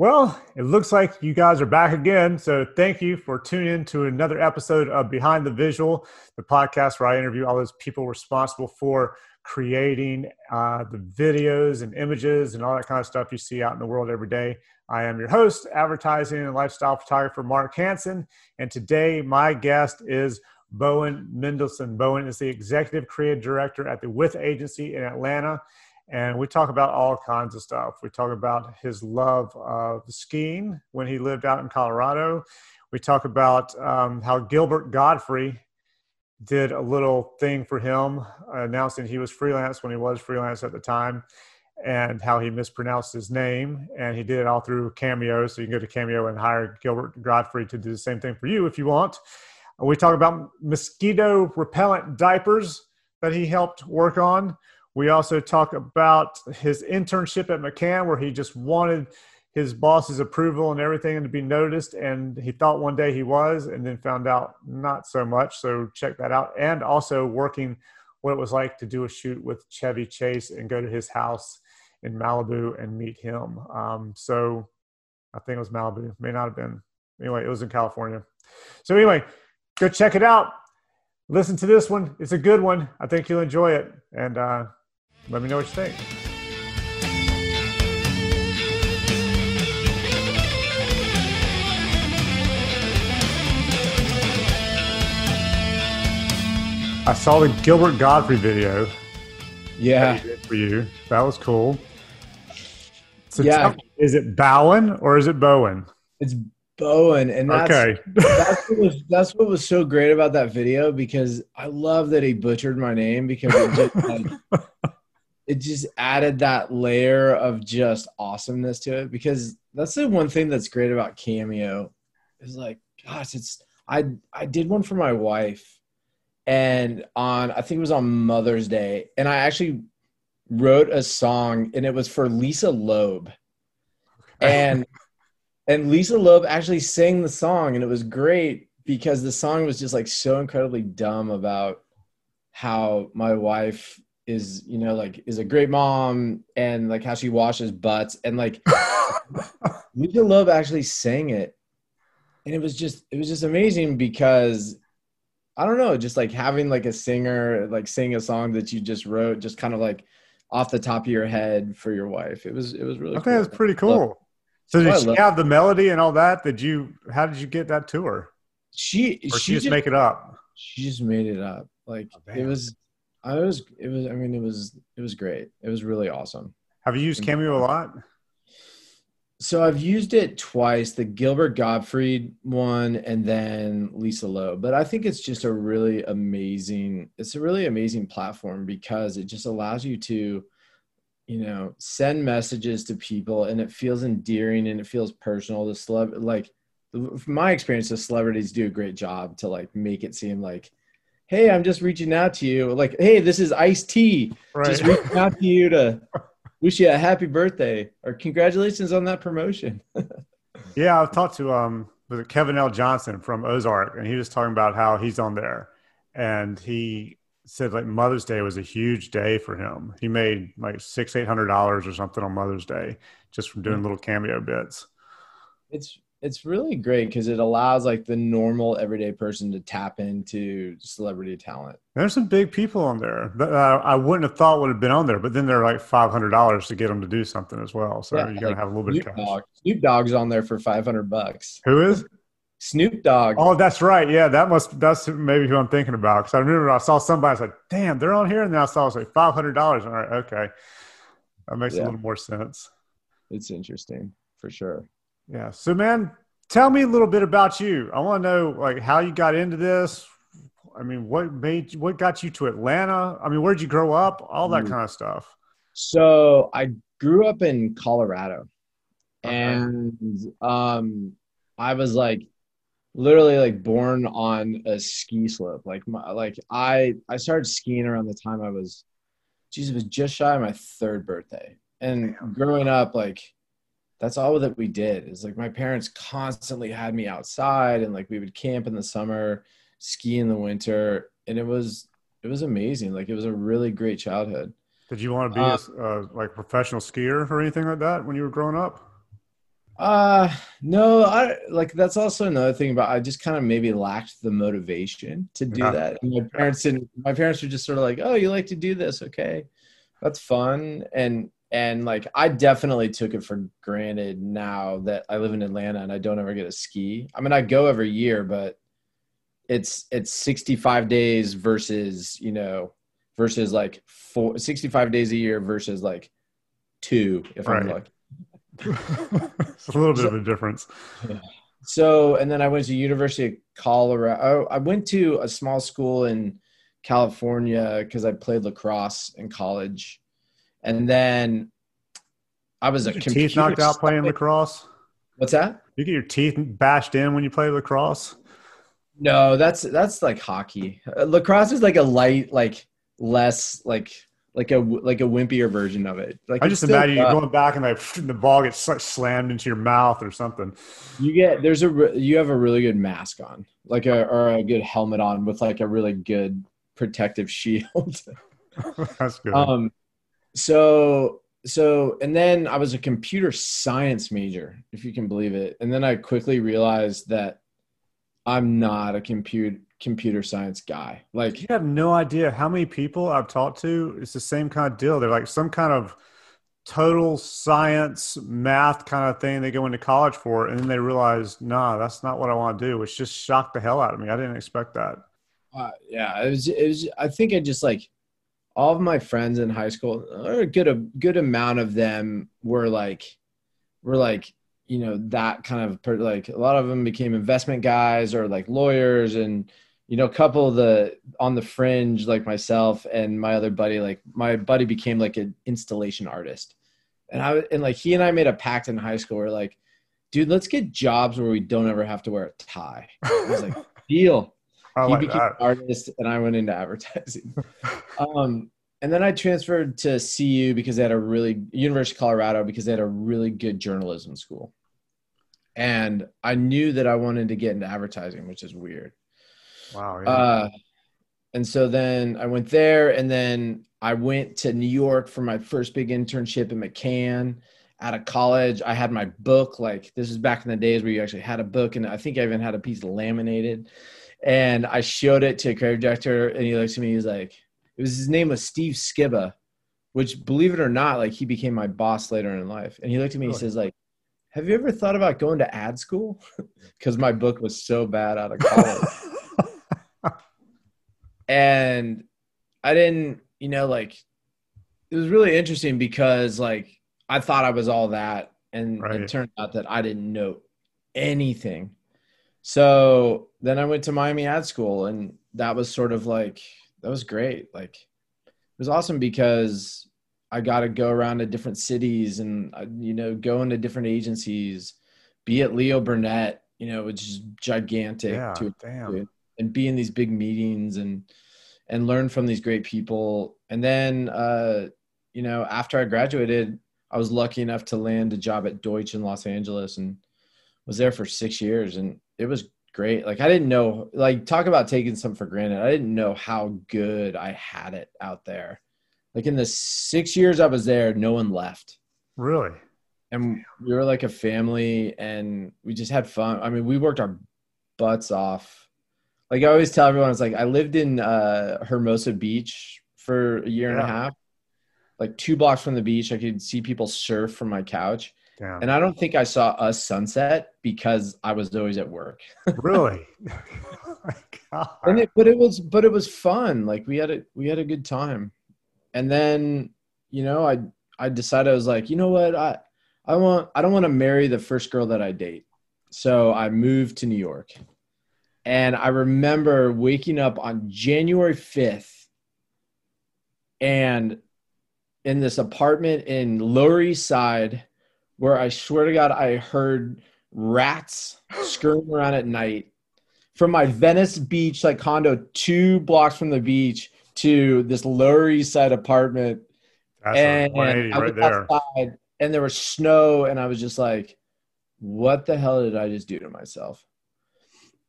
Well, it looks like you guys are back again. So thank you for tuning in to another episode of Behind the Visual, the podcast where I interview all those people responsible for creating uh, the videos and images and all that kind of stuff you see out in the world every day. I am your host, advertising and lifestyle photographer Mark Hanson. And today, my guest is Bowen Mendelson. Bowen is the executive creative director at the With Agency in Atlanta and we talk about all kinds of stuff. We talk about his love of skiing when he lived out in Colorado. We talk about um, how Gilbert Gottfried did a little thing for him, announcing he was freelance when he was freelance at the time, and how he mispronounced his name. And he did it all through Cameo. So you can go to Cameo and hire Gilbert Gottfried to do the same thing for you if you want. We talk about mosquito repellent diapers that he helped work on. We also talk about his internship at McCann, where he just wanted his boss's approval and everything and to be noticed. And he thought one day he was, and then found out not so much. So check that out. And also working what it was like to do a shoot with Chevy Chase and go to his house in Malibu and meet him. Um, so I think it was Malibu, may not have been. Anyway, it was in California. So anyway, go check it out. Listen to this one. It's a good one. I think you'll enjoy it. And uh, let me know what you think. I saw the Gilbert Gottfried video. Yeah. For you. That was cool. So yeah. Me, is it Bowen or is it Bowen? It's Bowen. And that's, okay. that's, what was, that's what was so great about that video because I love that he butchered my name because it just, like, it just added that layer of just awesomeness to it because that's the one thing that's great about Cameo is like, gosh, it's I I did one for my wife and on I think it was on Mother's Day and I actually wrote a song and it was for Lisa Loeb. And and Lisa Loeb actually sang the song and it was great because the song was just like so incredibly dumb about how my wife is you know like is a great mom and like how she washes butts and like Lisa Loeb actually sang it. And it was just it was just amazing because I don't know just like having like a singer like sing a song that you just wrote just kind of like off the top of your head for your wife. It was it was really I think it's pretty cool. so did she have the melody and all that? Did you how did you get that to her? She or she, she just, just make it up? she just made it up. Like oh, it was I was it was I mean it was it was great. It was really awesome. Have you used Cameo a lot? So I've used it twice, the Gilbert Gottfried one and then Lisa Loeb. But I think it's just a really amazing it's a really amazing platform because it just allows you to you know send messages to people and it feels endearing and it feels personal the celeb like from my experience the celebrities do a great job to like make it seem like hey, I'm just reaching out to you. Like, hey, this is Ice T. Right. Just reaching out to you to wish you a happy birthday or congratulations on that promotion. yeah, I've talked to um was it Kevin L. Johnson from Ozark, and he was talking about how he's on there, and he said like Mother's Day was a huge day for him. He made like six, eight hundred dollars or something on Mother's Day just from doing mm. little cameo bits. It's it's really great because it allows like the normal everyday person to tap into celebrity talent. There's some big people on there that uh, I wouldn't have thought would have been on there, but then they're like five hundred dollars to get them to do something as well. So yeah, you got to like have a little bit Snoop of cash. Dogg. Snoop Dogg's on there for five hundred bucks. Who is? Snoop Dogg. Oh, that's right. Yeah, that must that's maybe who I'm thinking about. Because I remember I saw somebody. I said, "Damn, they're on here," and then I saw it was like five hundred dollars. All right, okay, that makes yeah. a little more sense. It's interesting for sure. Yeah. So, man, tell me a little bit about you. I want to know like how you got into this. I mean, what made what got you to Atlanta? I mean, where'd you grow up? All that kind of stuff. So I grew up in Colorado, okay. and um, I was like literally like born on a ski slope. Like my like I I started skiing around the time I was, geez, it was just shy of my third birthday. And growing up, like that's all that we did is like my parents constantly had me outside and like we would camp in the summer ski in the winter and it was it was amazing like it was a really great childhood did you want to be uh, a, uh, like a professional skier or anything like that when you were growing up Uh no, I like that's also another thing about I just kind of maybe lacked the motivation to do Yeah. that. And my parents didn't my parents were just sort of like, "Oh, you like to do this. Okay. That's fun." And and like I definitely took it for granted now that I live in Atlanta and I don't ever get to ski. I mean, I go every year, but it's it's 65 days versus, you know, versus like four, 65 days a year versus like two if I'm lucky. it's a little bit of a difference. So, and then I went to University of Colorado. Oh, I went to a small school in California because I played lacrosse in college, and then I was a Your teeth knocked out playing lacrosse. What's that? You get your teeth bashed in when you play lacrosse. No, that's that's like hockey. Uh, lacrosse is like a light, like less like like a like a wimpier version of it. Like I just imagine you going back and like the ball gets like slammed into your mouth or something. You get there's a you have a really good mask on, like a or a good helmet on with like a really good protective shield. That's good. um so so and then i was a computer science major if you can believe it and then i quickly realized that i'm not a computer computer science guy like you have no idea how many people I've talked to. It's the same kind of deal. They're like some kind of total science math kind of thing they go into college for, and then they realize, nah, that's not what I want to do. Which just shocked the hell out of me. I didn't expect that. uh, yeah it was it was i think i just like all of my friends in high school or a good a good amount of them were like were like you know that kind of per- like a lot of them became investment guys or like lawyers and you know a couple of the on the fringe like myself and my other buddy like my buddy became like an installation artist. And i and like he and i made a pact in high school where like dude let's get jobs where we don't ever have to wear a tie. I was like deal I he like became that. an artist and I went into advertising. um, and then I transferred to CU because they had a really University of Colorado because they had a really good journalism school. And I knew that I wanted to get into advertising, which is weird. Wow. Yeah. Uh, and so then I went there, and then I went to New York for my first big internship at McCann. Out of college, I had my book. Like this is back in the days where you actually had a book, and I think I even had a piece laminated. And I showed it to a creative director, and he looks at me. He's like, "It was his name was Steve Skiba, which, believe it or not, like he became my boss later in life." And he looked at me. He says, "Like, have you ever thought about going to ad school?" Because my book was so bad out of college and I didn't, you know, like it was really interesting because like I thought I was all that, and Right. it turned out that I didn't know anything. So then I went to Miami Ad School, and that was sort of like that was great. Like it was awesome because I got to go around to different cities and uh, you know go into different agencies, be at Leo Burnett, you know, which is gigantic yeah. to Damn. and be in these big meetings and and learn from these great people and then uh you know after i graduated i was lucky enough to land a job at Deutsch in los angeles and was there for six years and it was great like i didn't know like talk about taking something for granted i didn't know how good i had it out there like in the six years i was there no one left Really? and we were like a family and we just had fun. I mean, we worked our butts off. Like I always tell everyone, it's like I lived in uh, Hermosa Beach for a year and a half. Like two blocks from the beach, I could see people surf from my couch. And I don't think I saw a sunset because I was always at work. really? oh and it, but it was but it was fun. Like we had a we had a good time. And then you know i i decided i was like you know what? I i want i don't want to marry the first girl that i date. So i moved to new york. And i remember waking up on january 5th and in this apartment in lower east side where i swear to god i heard rats scurrying around at night from my Venice Beach like condo two blocks from the beach to this Lower East Side apartment, That's and I right there. outside, and there was snow, and I was just like, "What the hell did I just do to myself?"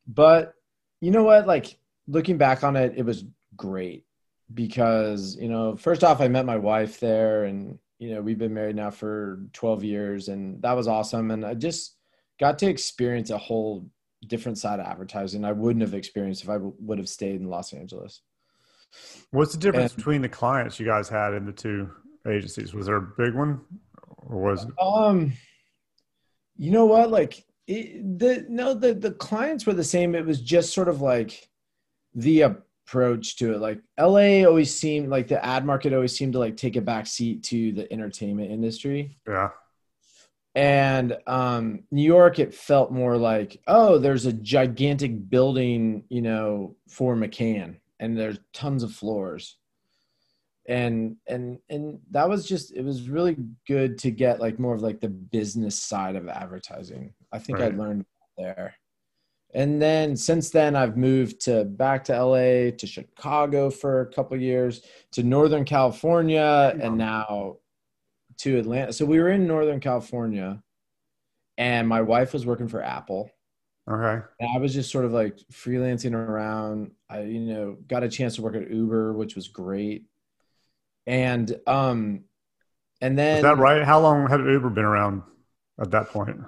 But you know what? Like looking back on it, it was great because you know, first off, I met my wife there, and you know we've been married now for 12 years and that was awesome and i just got to experience a whole different side of advertising i wouldn't have experienced if i would have stayed in los angeles. What's the difference and, between the clients you guys had in the two agencies? Was there a big one or was it? Um you know what like it, the no the the clients were the same it was just sort of like the approach to it. Like LA always seemed like the ad market always seemed to like take a back seat to the entertainment industry. Yeah. And um, New York, it felt more like, oh, there's a gigantic building, you know, for McCann, and there's tons of floors. And and and that was just it was really good to get like more of like the business side of advertising. I think right. I learned there and then since then i've moved to back to la to chicago for a couple years to northern california and now to atlanta. So we were in northern california and my wife was working for apple. Okay. And i was just sort of like freelancing around. I you know got a chance to work at uber which was great. And um and then is that right? How long had uber been around at that point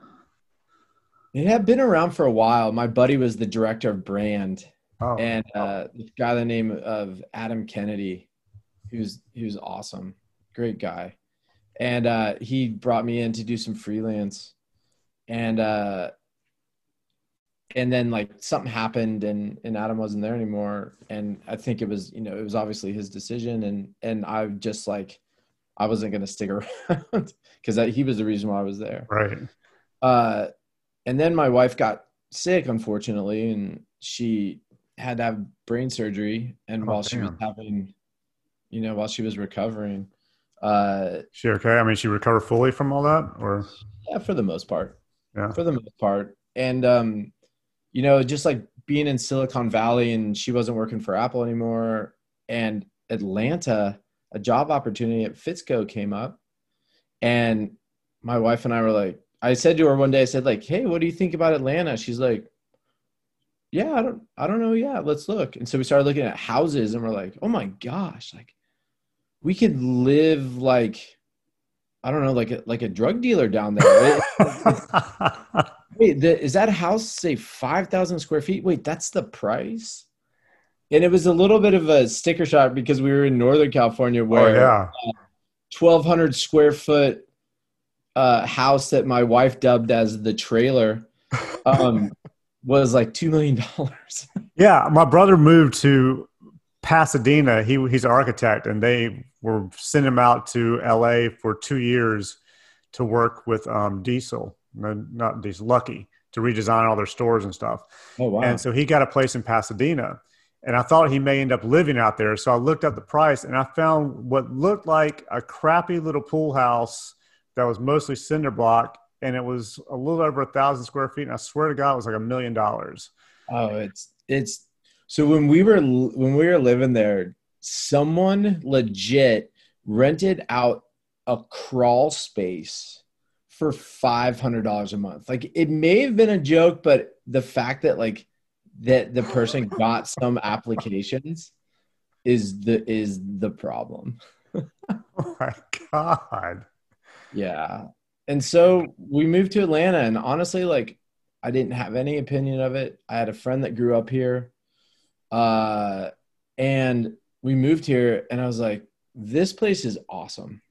it had been around for a while. My buddy was the director of brand, oh. and uh, this guy the name of Adam Kennedy, who's was awesome, great guy, and uh, he brought me in to do some freelance, and uh, and then like something happened, and and Adam wasn't there anymore, and I think it was you know it was obviously his decision, and and I just like I wasn't gonna stick around because he was the reason why I was there, right. Uh, and then my wife got sick, unfortunately, and she had to have brain surgery. And oh, while damn. she was having, you know, while she was recovering, uh, she okay? I mean, she recovered fully from all that, or yeah, for the most part. Yeah, for the most part. And um, you know, just like being in Silicon Valley, and she wasn't working for Apple anymore, and Atlanta, a job opportunity at Fitzco came up, and my wife and I were like, I said to her one day, I said like, "Hey, what do you think about Atlanta?" She's like, "Yeah, I don't, I don't know. Yeah, let's look." And so we started looking at houses, and we're like, "Oh my gosh, like, we could live like, I don't know, like a, like a drug dealer down there." Wait, the, is that house say five thousand square feet? Wait, that's the price. And it was a little bit of a sticker shock because we were in Northern California, oh, where oh, yeah. uh, twelve hundred square foot uh, house that my wife dubbed as the trailer um, was like two million dollars. yeah, my brother moved to Pasadena. He he's an architect, and they were sending him out to L.A. for two years to work with um, Diesel, no, not Diesel, Lucky, to redesign all their stores and stuff. Oh wow! And so he got a place in Pasadena. And I thought he may end up living out there. So I looked up the price and I found what looked like a crappy little pool house that was mostly cinder block, and it was a little over a thousand square feet. And I swear to God, it was like a million dollars. Oh, it's it's so when we were when we were living there, someone legit rented out a crawl space for five hundred dollars a month. Like it may have been a joke, but the fact that like that the person got some applications is the is the problem. oh my god. Yeah. And so we moved to Atlanta and honestly like I didn't have any opinion of it. I had a friend that grew up here. Uh and we moved here and I was like this place is awesome.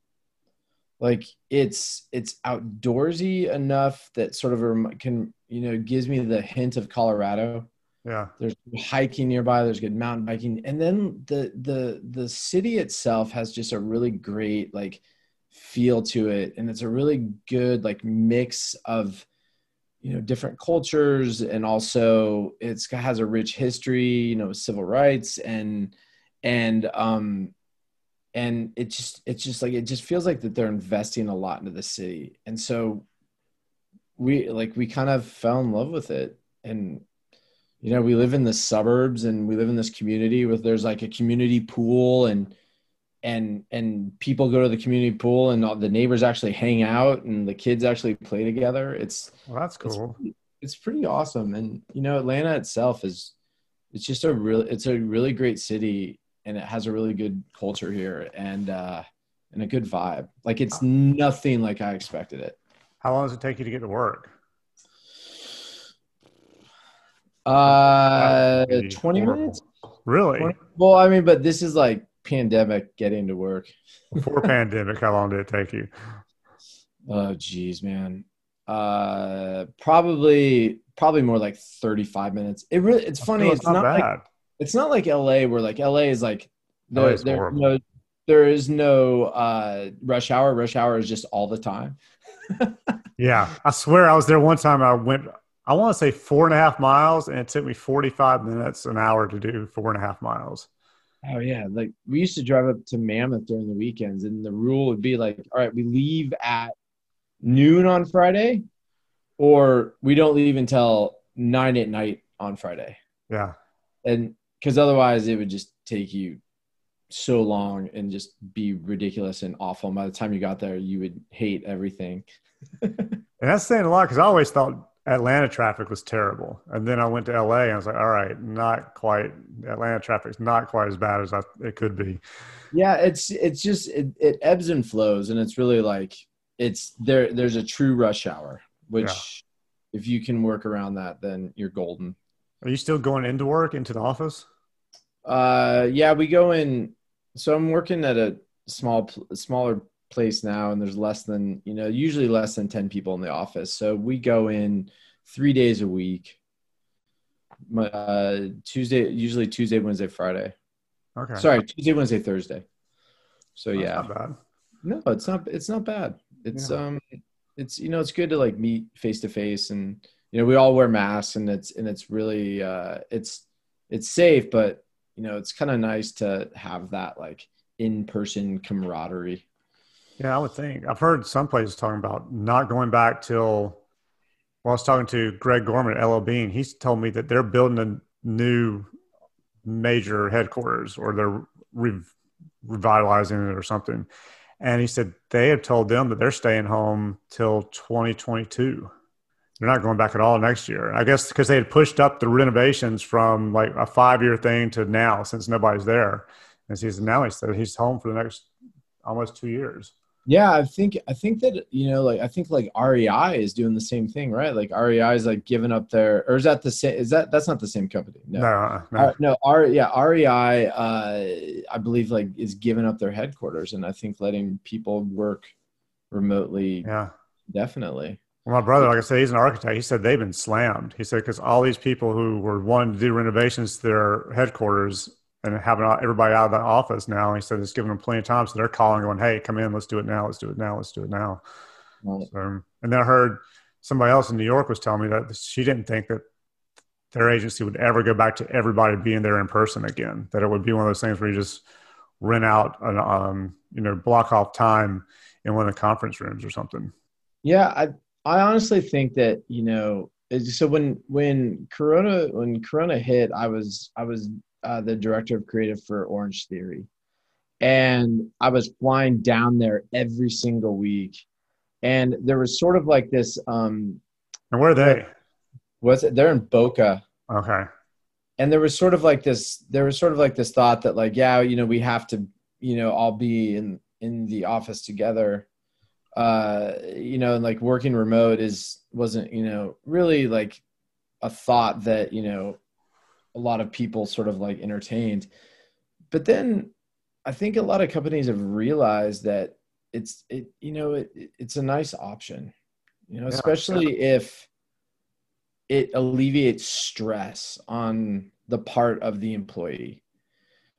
Like it's it's outdoorsy enough that sort of can you know gives me the hint of Colorado. Yeah. There's hiking nearby, there's good mountain biking. And then the the the city itself has just a really great like feel to it. And it's a really good like mix of you know different cultures. And also it's has a rich history you know civil rights. And and um and it just it's just like it just feels like that they're investing a lot into the city. And so we like we kind of fell in love with it. And you know we live in the suburbs and we live in this community with there's like a community pool. And and and people go to the community pool and the neighbors actually hang out and the kids actually play together it's well, that's cool it's, it's, pretty awesome and you know atlanta itself is it's just a really it's a really great city and it has a really good culture here and uh and a good vibe. Like it's nothing like I expected it. How long does it take you to get to work? Uh, 20 minutes. Really? 20 well, I mean, but this is like pandemic getting to work. Before pandemic, how long did it take you? Oh, geez, man. Uh, probably, probably more like 35 minutes. It really, it's funny. It's, it's, not, not like, it's not like LA where like LA is like, there, there, no, there is no uh, rush hour. Rush hour is just all the time. yeah. I swear I was there one time. I went I want to say four and a half miles, and it took me 45 minutes, an hour to do four and a half miles. Oh, yeah. Like we used to drive up to Mammoth during the weekends, and the rule would be like, all right, we leave at noon on Friday, or we don't leave until nine at night on Friday. Yeah. And because otherwise it would just take you so long and just be ridiculous and awful. And by the time you got there, you would hate everything. and that's saying a lot because I always thought Atlanta traffic was terrible. And then I went to LA and I was like, all right, not quite Atlanta traffic's not quite as bad as I, it could be. Yeah, it's it's just it, it ebbs and flows and it's really like it's there there's a true rush hour, which yeah. if you can work around that, then you're golden. Are you still going into work into the office? Uh yeah, we go in so I'm working at a small smaller place now and there's less than you know usually less than 10 people in the office. So we go in three days a week uh, tuesday usually tuesday wednesday friday. Okay. Sorry tuesday wednesday thursday. So That's yeah. no it's not it's not bad. It's yeah. um it's you know it's good to like meet face to face and you know we all wear masks and it's and it's really uh it's it's safe but you know it's kind of nice to have that like in person camaraderie yeah, I would think. I've heard some places talking about not going back till. Well, I was talking to Greg Gorman at LL Bean. He's told me that they're building a new major headquarters or they're re- revitalizing it or something. And he said they have told them that they're staying home till 2022. They're not going back at all next year. I guess because they had pushed up the renovations from like a five year thing to now since nobody's there. And he said now he said he's home for the next almost two years. Yeah, I think I think that you know, like I think like REI is doing the same thing, right? Like REI is like giving up their, or is that the same? Is that that's not the same company? No, no, no. Uh, no R, yeah, REI, uh, I believe like is giving up their headquarters, and I think letting people work remotely. Yeah, definitely. Well, my brother, like I said, he's an architect. He said they've been slammed. He said because all these people who were wanting to do renovations to their headquarters and having everybody out of the office now. He said it's giving them plenty of time, so they're calling, going, "Hey, come in, let's do it now, let's do it now, let's do it now." Right. So, and then I heard somebody else in New York was telling me that she didn't think that their agency would ever go back to everybody being there in person again. That it would be one of those things where you just rent out, an, um, you know, block off time in one of the conference rooms or something. Yeah, I I honestly think that you know so when when corona when corona hit i was i was uh, the director of creative for Orange Theory, and I was flying down there every single week, and there was sort of like this. Um, and where are they? Was it? They're in Boca. Okay. And there was sort of like this. There was sort of like this thought that like, yeah, you know, we have to, you know, all be in in the office together. Uh, you know, and like working remote is wasn't, you know, really like a thought that you know a lot of people sort of like entertained. But then I think a lot of companies have realized that it's it you know it, it's a nice option. You know, yeah, especially yeah. if it alleviates stress on the part of the employee.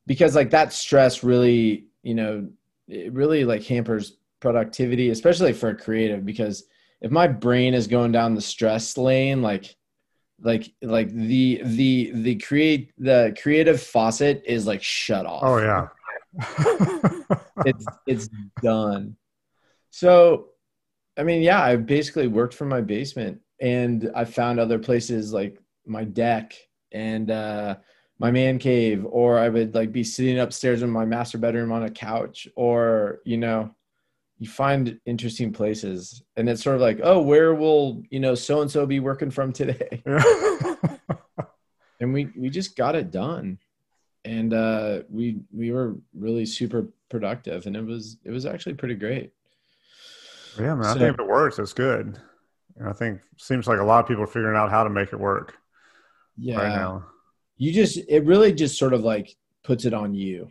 Because like that stress really, you know, it really like hampers productivity, especially for a creative because if my brain is going down the stress lane like like like the the the create the creative faucet is like shut off. Oh yeah. It's it's done. So i mean yeah i basically worked from my basement and i found other places like my deck and uh my man cave or i would like be sitting upstairs in my master bedroom on a couch or you know you find interesting places and it's sort of like oh where will you know so and so be working from today? And we we just got it done. And uh we we were really super productive and it was it was actually pretty great. Yeah man so, i think if it works it's good. And i think seems like a lot of people are figuring out how to make it work yeah. right now. You just it really just sort of like puts it on you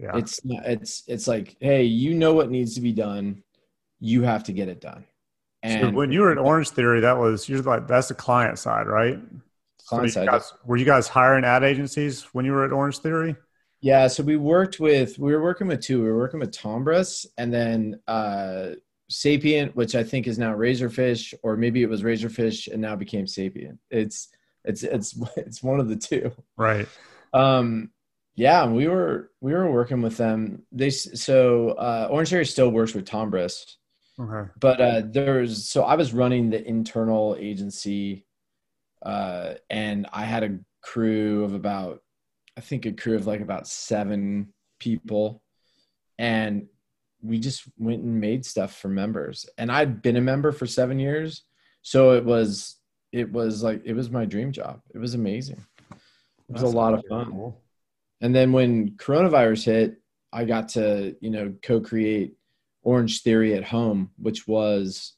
yeah it's it's it's like hey you know what needs to be done you have to get it done and so when you were at orange theory that was you're like that's the client side right client so side guys, were you guys hiring ad agencies when you were at orange theory yeah, so we worked with we were working with two. We were working with Tombras and then uh Sapient, which I think is now Razorfish, or maybe it was Razorfish and now became Sapient. It's it's it's it's one of the two. Right. Um yeah, we were we were working with them. They so uh Orange Theory still works with Tombras. Okay. But uh there's so I was running the internal agency uh and I had a crew of about I think a crew of like about seven people. And we just went and made stuff for members. And I'd been a member for seven years. So it was, it was like, it was my dream job. It was amazing. It was That's a lot of fun. Cool. And then when coronavirus hit, I got to, you know, co create Orange Theory at home, which was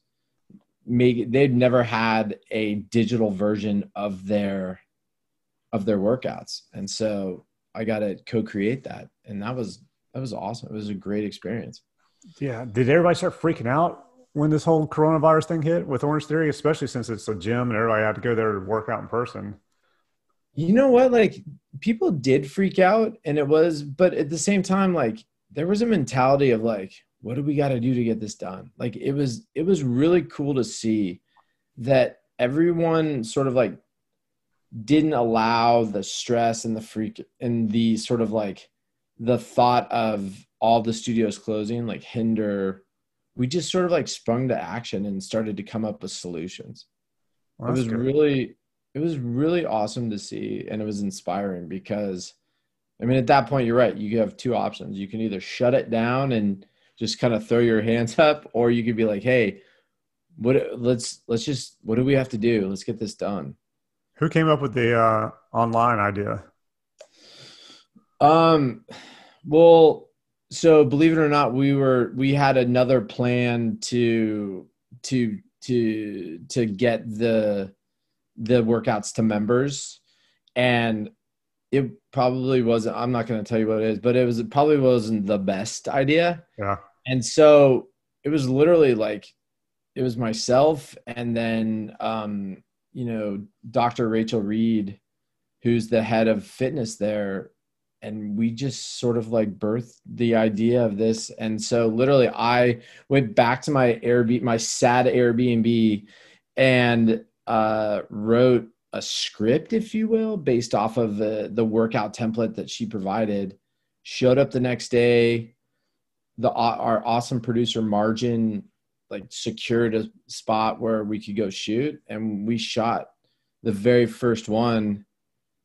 make they'd never had a digital version of their of their workouts. And so I got to co-create that. And that was, that was awesome. It was a great experience. Yeah. Did everybody start freaking out when this whole coronavirus thing hit with Orange Theory, especially since it's a gym and everybody had to go there to work out in person? You know what? Like people did freak out and it was, but at the same time, like there was a mentality of like, what do we got to do to get this done? Like it was, it was really cool to see that everyone sort of like didn't allow the stress and the freak and the sort of like the thought of all the studios closing like hinder we just sort of like sprung to action and started to come up with solutions well, it was good. really it was really awesome to see and it was inspiring because i mean at that point you're right you have two options. You can either shut it down and just kind of throw your hands up or you could be like hey what let's let's just what do we have to do? Let's get this done. Who came up with the uh, online idea? Um, well, so believe it or not, we were we had another plan to to to to get the the workouts to members, and it probably wasn't. I'm not going to tell you what it is, but it was it probably wasn't the best idea. Yeah. And so it was literally like it was myself and then um you know, Dr. Rachel Reed, who's the head of fitness there. And we just sort of like birthed the idea of this. And so literally I went back to my Airbnb, my sad Airbnb and uh, wrote a script, if you will, based off of the, the workout template that she provided. Showed up the next day. The our awesome producer Margin like secured a spot where we could go shoot and we shot the very first one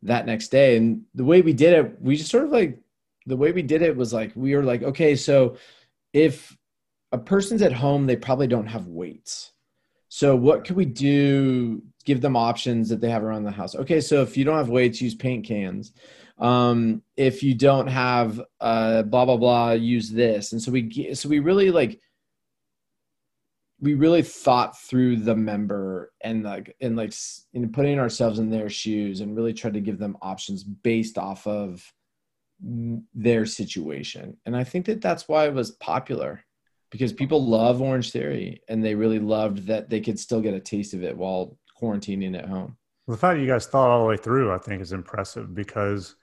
that next day and the way we did it we just sort of like the way we did it was like we were like okay so if a person's at home they probably don't have weights so what could we do give them options that they have around the house? Okay so if you don't have weights use paint cans. Um, if you don't have uh, blah blah blah use this. And so we so we really like we really thought through the member and like and like in putting ourselves in their shoes and really tried to give them options based off of their situation. And i think that that's why it was popular because people love orange theory and they really loved that they could still get a taste of it while quarantining at home well, the fact that you guys thought all the way through i think is impressive because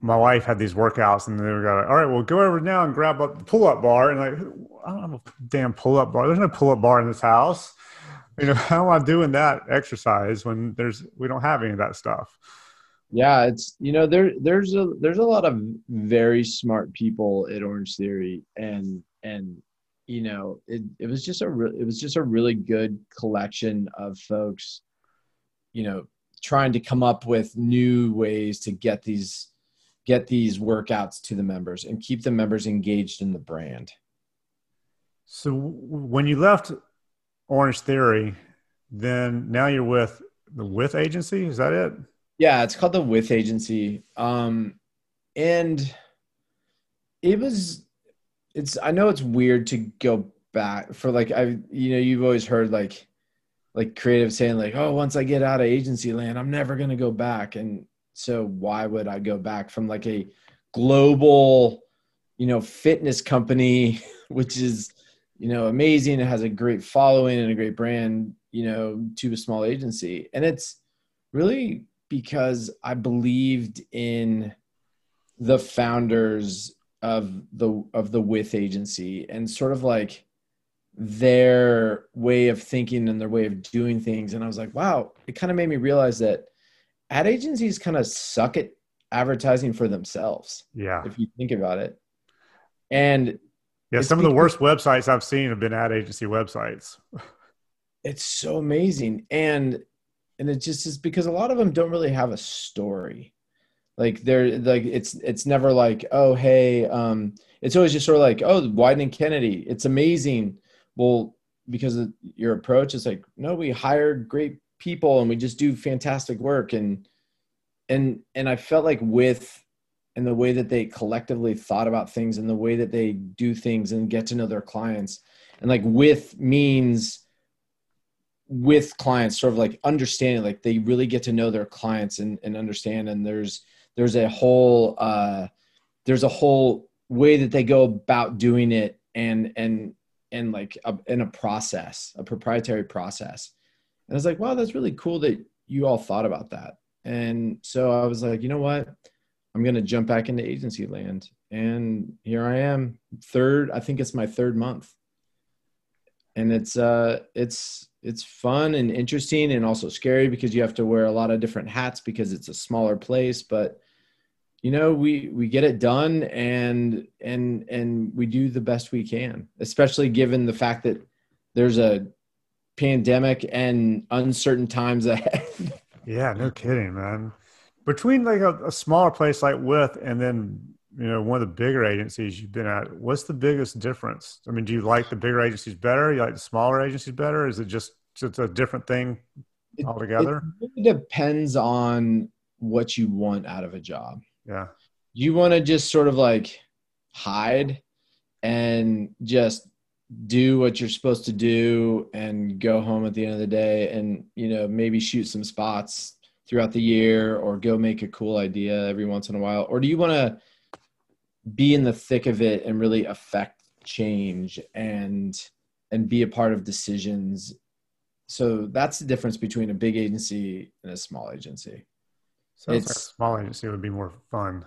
my wife had these workouts and they were like, all right, well, go over now and grab up the pull up bar. And like, I don't have a damn pull up bar. There's no pull up bar in this house. You know, how am I doing that exercise when there's, we don't have any of that stuff? Yeah. It's, you know, there, there's a, there's a lot of very smart people at Orange Theory and, and, you know, it, it was just a, re- it was just a really good collection of folks, you know, trying to come up with new ways to get these get these workouts to the members and keep the members engaged in the brand. So when you left Orange Theory, then now you're with the With Agency. Is that it? Yeah, it's called the With Agency. Um, and it was it's I know it's weird to go back for like I you know you've always heard like like creative saying like oh once I get out of agency land I'm never gonna go back. And so why would I go back from like a global you know fitness company which is you know amazing it has a great following and a great brand you know to a small agency. And it's really because I believed in the founders of the of the with agency and sort of like their way of thinking and their way of doing things. And i was like wow it kind of made me realize that ad agencies kind of suck at advertising for themselves yeah. if you think about it. And yeah some of the worst websites i've seen have been ad agency websites. It's so amazing. And and it just is because a lot of them don't really have a story like they're like it's it's never like oh hey um it's always just sort of like oh Wieden Kennedy it's amazing. Well because of your approach is like no we hired great people and we just do fantastic work. And and and I felt like with and the way that they collectively thought about things and the way that they do things and get to know their clients and like with means with clients sort of like understanding like they really get to know their clients and, and understand and there's there's a whole uh, there's a whole way that they go about doing it and and and like a, in a process a proprietary process. And i was like wow that's really cool that you all thought about that. And so i was like you know what? I'm going to jump back into agency land and here i am third i think it's my third month. And it's uh it's it's fun and interesting and also scary because you have to wear a lot of different hats because it's a smaller place but you know we we get it done and and and we do the best we can especially given the fact that there's a pandemic and uncertain times ahead. Yeah no kidding man. Between like a, a smaller place like with and then you know one of the bigger agencies you've been at what's the biggest difference? I mean do you like the bigger agencies better? You like the smaller agencies better? Is it just just a different thing altogether? it, it depends on what you want out of a job. Yeah. You want to just sort of like hide and just do what you're supposed to do and go home at the end of the day and you know maybe shoot some spots throughout the year or go make a cool idea every once in a while. Or do you want to be in the thick of it and really affect change and and be a part of decisions. So that's the difference between a big agency and a small agency. So it's, like a small agency would be more fun.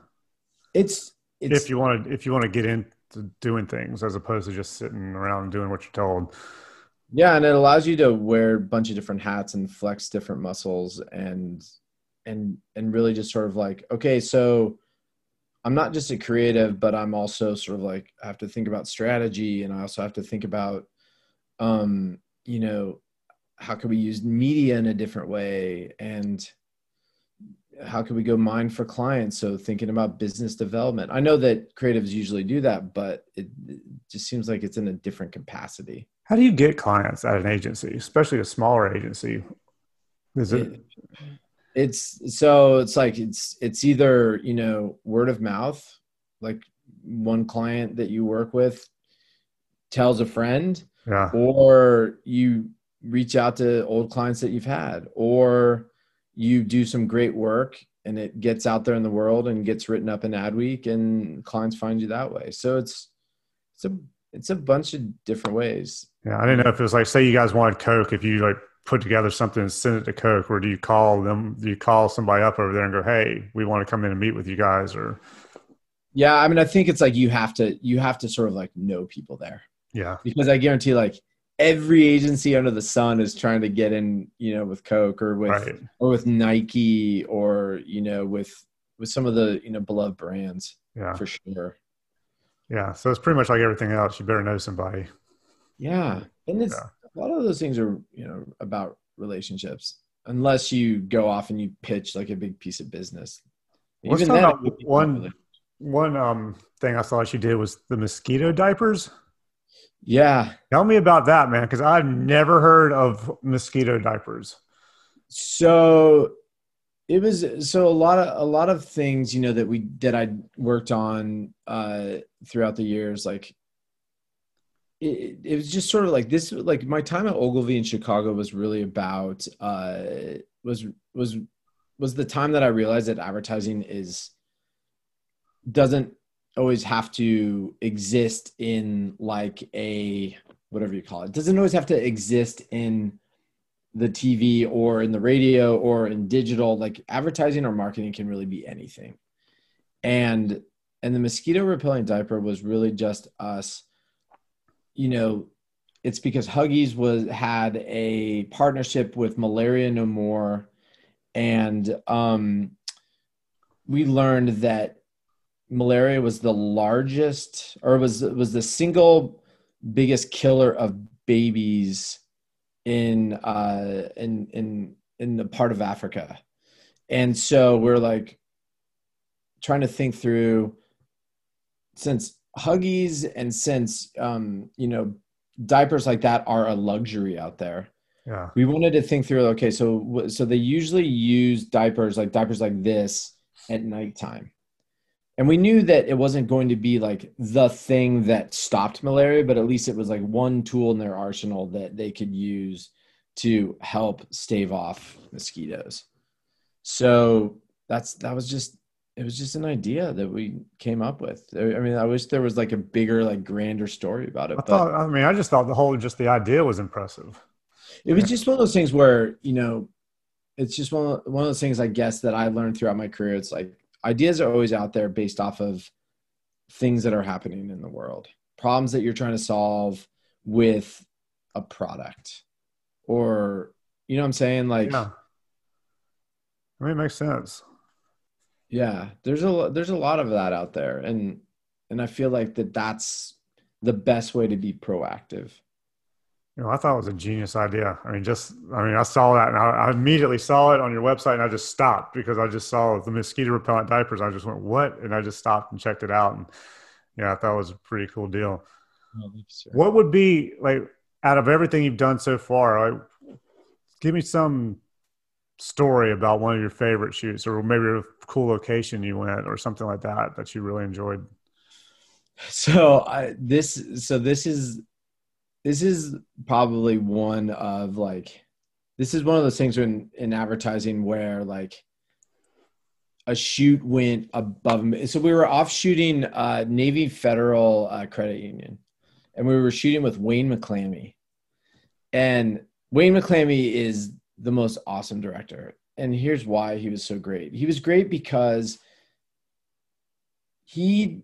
It's, it's if you want to if you want to get into doing things as opposed to just sitting around doing what you're told. Yeah and it allows you to wear a bunch of different hats and flex different muscles and and and really just sort of like okay so I'm not just a creative, but I'm also sort of like I have to think about strategy, and I also have to think about, um, you know, how can we use media in a different way, and how can we go mine for clients? So thinking about business development. I know that creatives usually do that, but it, it just seems like it's in a different capacity. How do you get clients at an agency, especially a smaller agency? Is it, it it's so it's like it's it's either you know word of mouth like one client that you work with tells a friend yeah. or you reach out to old clients that you've had or you do some great work and it gets out there in the world and gets written up in adweek and clients find you that way so it's it's a it's a bunch of different ways yeah i didn't know if it was like say you guys wanted coke if you like put together something and send it to Coke, or do you call them? Do you call somebody up over there and go, "Hey, we want to come in and meet with you guys"? Or yeah, I mean, I think it's like you have to you have to sort of like know people there. Yeah, because I guarantee like every agency under the sun is trying to get in, you know, with Coke or with right. or with Nike or you know with with some of the you know beloved brands. Yeah, for sure. Yeah, so it's pretty much like everything else. You better know somebody. Yeah, and it's yeah a lot of those things are you know about relationships unless you go off and you pitch like a big piece of business. Let's even then one one um thing i thought you did was the mosquito diapers. Yeah. Tell me about that man because i've never heard of mosquito diapers. So it was so a lot of a lot of things you know that we that i worked on uh throughout the years like it, it was just sort of like this like my time at ogilvy in chicago was really about uh was was was the time that i realized that advertising is doesn't always have to exist in like a whatever you call it. doesn't always have to exist in the tv or in the radio or in digital like advertising or marketing can really be anything and and the mosquito repelling diaper was really just us you know it's because huggies was had a partnership with malaria no more. And um we learned that malaria was the largest or was was the single biggest killer of babies in uh in in in the part of africa. And so we're like trying to think through since huggies and since um, you know diapers like that are a luxury out there. Yeah. We wanted to think through okay so so they usually use diapers like diapers like this at nighttime. And we knew that it wasn't going to be like the thing that stopped malaria but at least it was like one tool in their arsenal that they could use to help stave off mosquitoes. So that's that was just it was just an idea that we came up with. I mean, I wish there was like a bigger, like grander story about it. I thought, I mean, I just thought the whole, just the idea was impressive. It was just one of those things where, you know, it's just one of, one of those things I guess that I learned throughout my career. It's like ideas are always out there based off of things that are happening in the world, problems that you're trying to solve with a product or, you know what I'm saying? Like, yeah. I mean, it makes sense yeah there's a there's a lot of that out there and and i feel like that that's the best way to be proactive. You know i thought it was a genius idea. I mean just i mean i saw that and I, I, immediately saw it on your website and i just stopped because i just saw the mosquito repellent diapers. I just went what? And i just stopped and checked it out and yeah i thought it was a pretty cool deal. Oh, what would be like out of everything you've done so far like give me some story about one of your favorite shoots or maybe a cool location you went or something like that that you really enjoyed? So I, this so this is this is probably one of like this is one of those things in in advertising where like a shoot went above so we were off shooting uh navy federal uh, credit union and we were shooting with wayne mcclammy and wayne mcclammy is the most awesome director. And here's why he was so great. He was great because he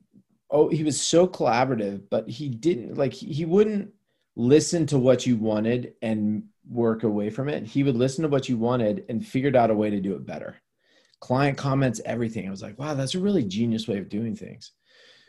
oh he was so collaborative, but he didn't like he wouldn't listen to what you wanted and work away from it. He would listen to what you wanted and figured out a way to do it better. Client comments, everything. I was like, wow, that's a really genius way of doing things.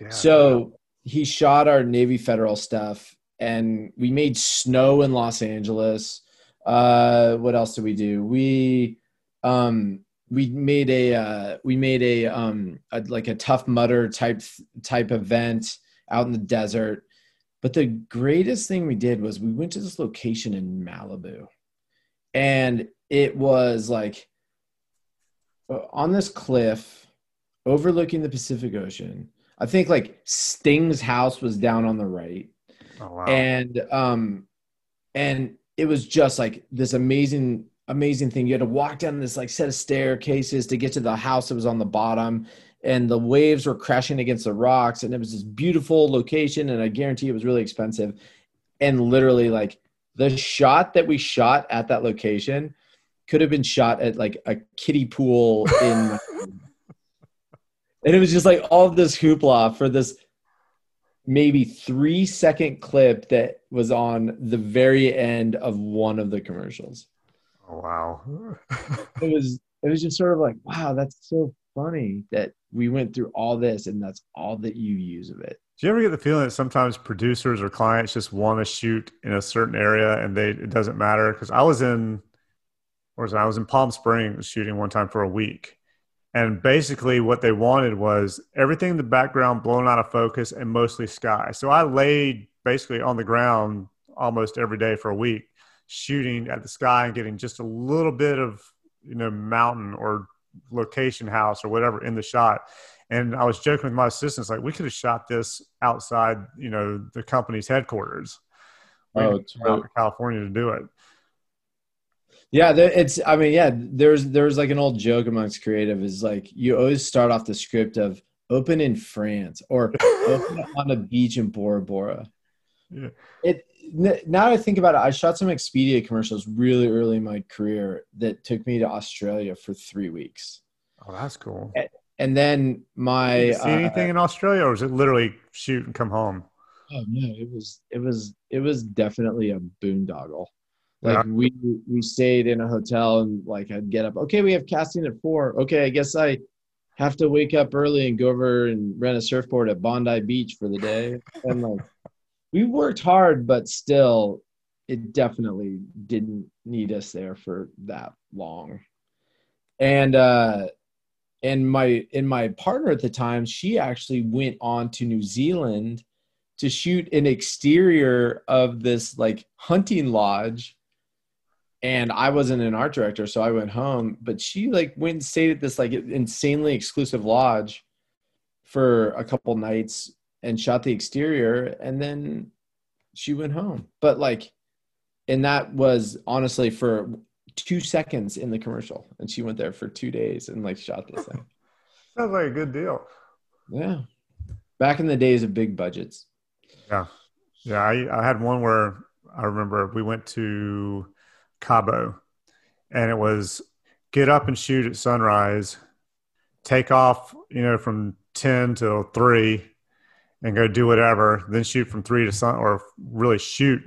Yeah, so yeah. he shot our Navy Federal stuff and we made snow in Los Angeles uh, what else did we do? We um, we made a uh, we made a, um, a like a Tough Mudder type type event out in the desert. But the greatest thing we did was we went to this location in Malibu, and it was like uh, on this cliff overlooking the Pacific Ocean. I think like Sting's house was down on the right. Oh, wow. And um and it was just like this amazing amazing thing. You had to walk down this like set of staircases to get to the house that was on the bottom and the waves were crashing against the rocks and it was this beautiful location and i guarantee it was really expensive. And literally like the shot that we shot at that location could have been shot at like a kiddie pool in and it was just like all of this hoopla for this maybe three second clip that was on the very end of one of the commercials. Oh, wow. it was it was just sort of like, wow, that's so funny that we went through all this and that's all that you use of it. Do you ever get the feeling that sometimes producers or clients just want to shoot in a certain area and they it doesn't matter? Because I was in, or was I was in Palm Springs shooting one time for a week, and basically, what they wanted was everything in the background blown out of focus and mostly sky. So I laid basically on the ground almost every day for a week, shooting at the sky and getting just a little bit of you know mountain or location house or whatever in the shot. And I was joking with my assistants, like we could have shot this outside, you know, the company's headquarters. Oh, to California to do it. Yeah, it's. I mean, yeah. There's there's like an old joke amongst creative is like you always start off the script of open in France or open on a beach in Bora Bora. Yeah. It now that I think about it, I shot some Expedia commercials really early in my career that took me to Australia for three weeks. Oh, that's cool. And, and then my see anything uh, in Australia, or was it literally shoot and come home? Oh no, it was it was it was definitely a boondoggle. Like yeah. we we stayed in a hotel and like I'd get up. Okay, we have casting at four. Okay, I guess I have to wake up early and go over and rent a surfboard at Bondi Beach for the day. And like we worked hard, but still, it definitely didn't need us there for that long. And uh, and my and my partner at the time, she actually went on to New Zealand to shoot an exterior of this like hunting lodge and I wasn't an art director, so I went home. But she like went and stayed at this like insanely exclusive lodge for a couple nights and shot the exterior, and then she went home. But like, and that was honestly for two seconds in the commercial, and she went there for two days and like shot this thing. Sounds like a good deal. Yeah, back in the days of big budgets. Yeah, yeah. I I had one where I remember we went to Cabo, and it was get up and shoot at sunrise, take off, you know, from ten till three, and go do whatever. Then shoot from three to sun, or really shoot.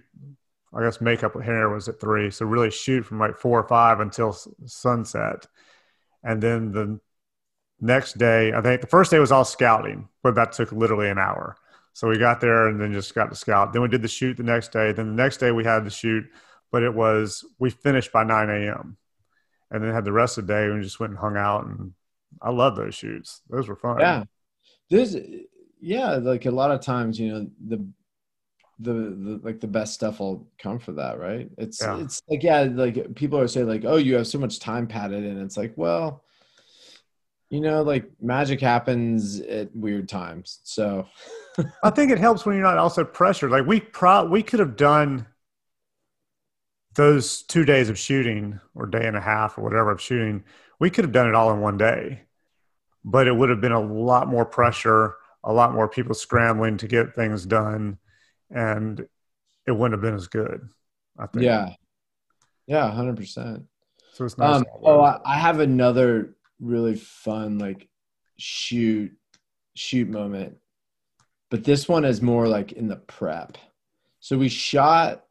I guess makeup hair was at three, so really shoot from like four or five until sunset, and then the next day, I think the first day was all scouting, but that took literally an hour. So we got there and then just got to scout. Then we did the shoot the next day. Then the next day we had the shoot but it was we finished by 9 a.m. and then had the rest of the day and just went and hung out and I love those shoots. Those were fun. Yeah. There's yeah, like a lot of times, you know, the the, the like the best stuff will come for that, right? It's yeah. it's like yeah, like people are saying like, oh, you have so much time padded, and it's like, well, you know, like magic happens at weird times. So I think it helps when you're not also pressured. Like we pro we could have done those two days of shooting or day and a half or whatever of shooting, we could have done it all in one day, but it would have been a lot more pressure, a lot more people scrambling to get things done, and it wouldn't have been as good. I think. Yeah, yeah, hundred percent. So it's nice. Um, oh, I, I have another really fun like shoot shoot moment, but this one is more like in the prep. So we shot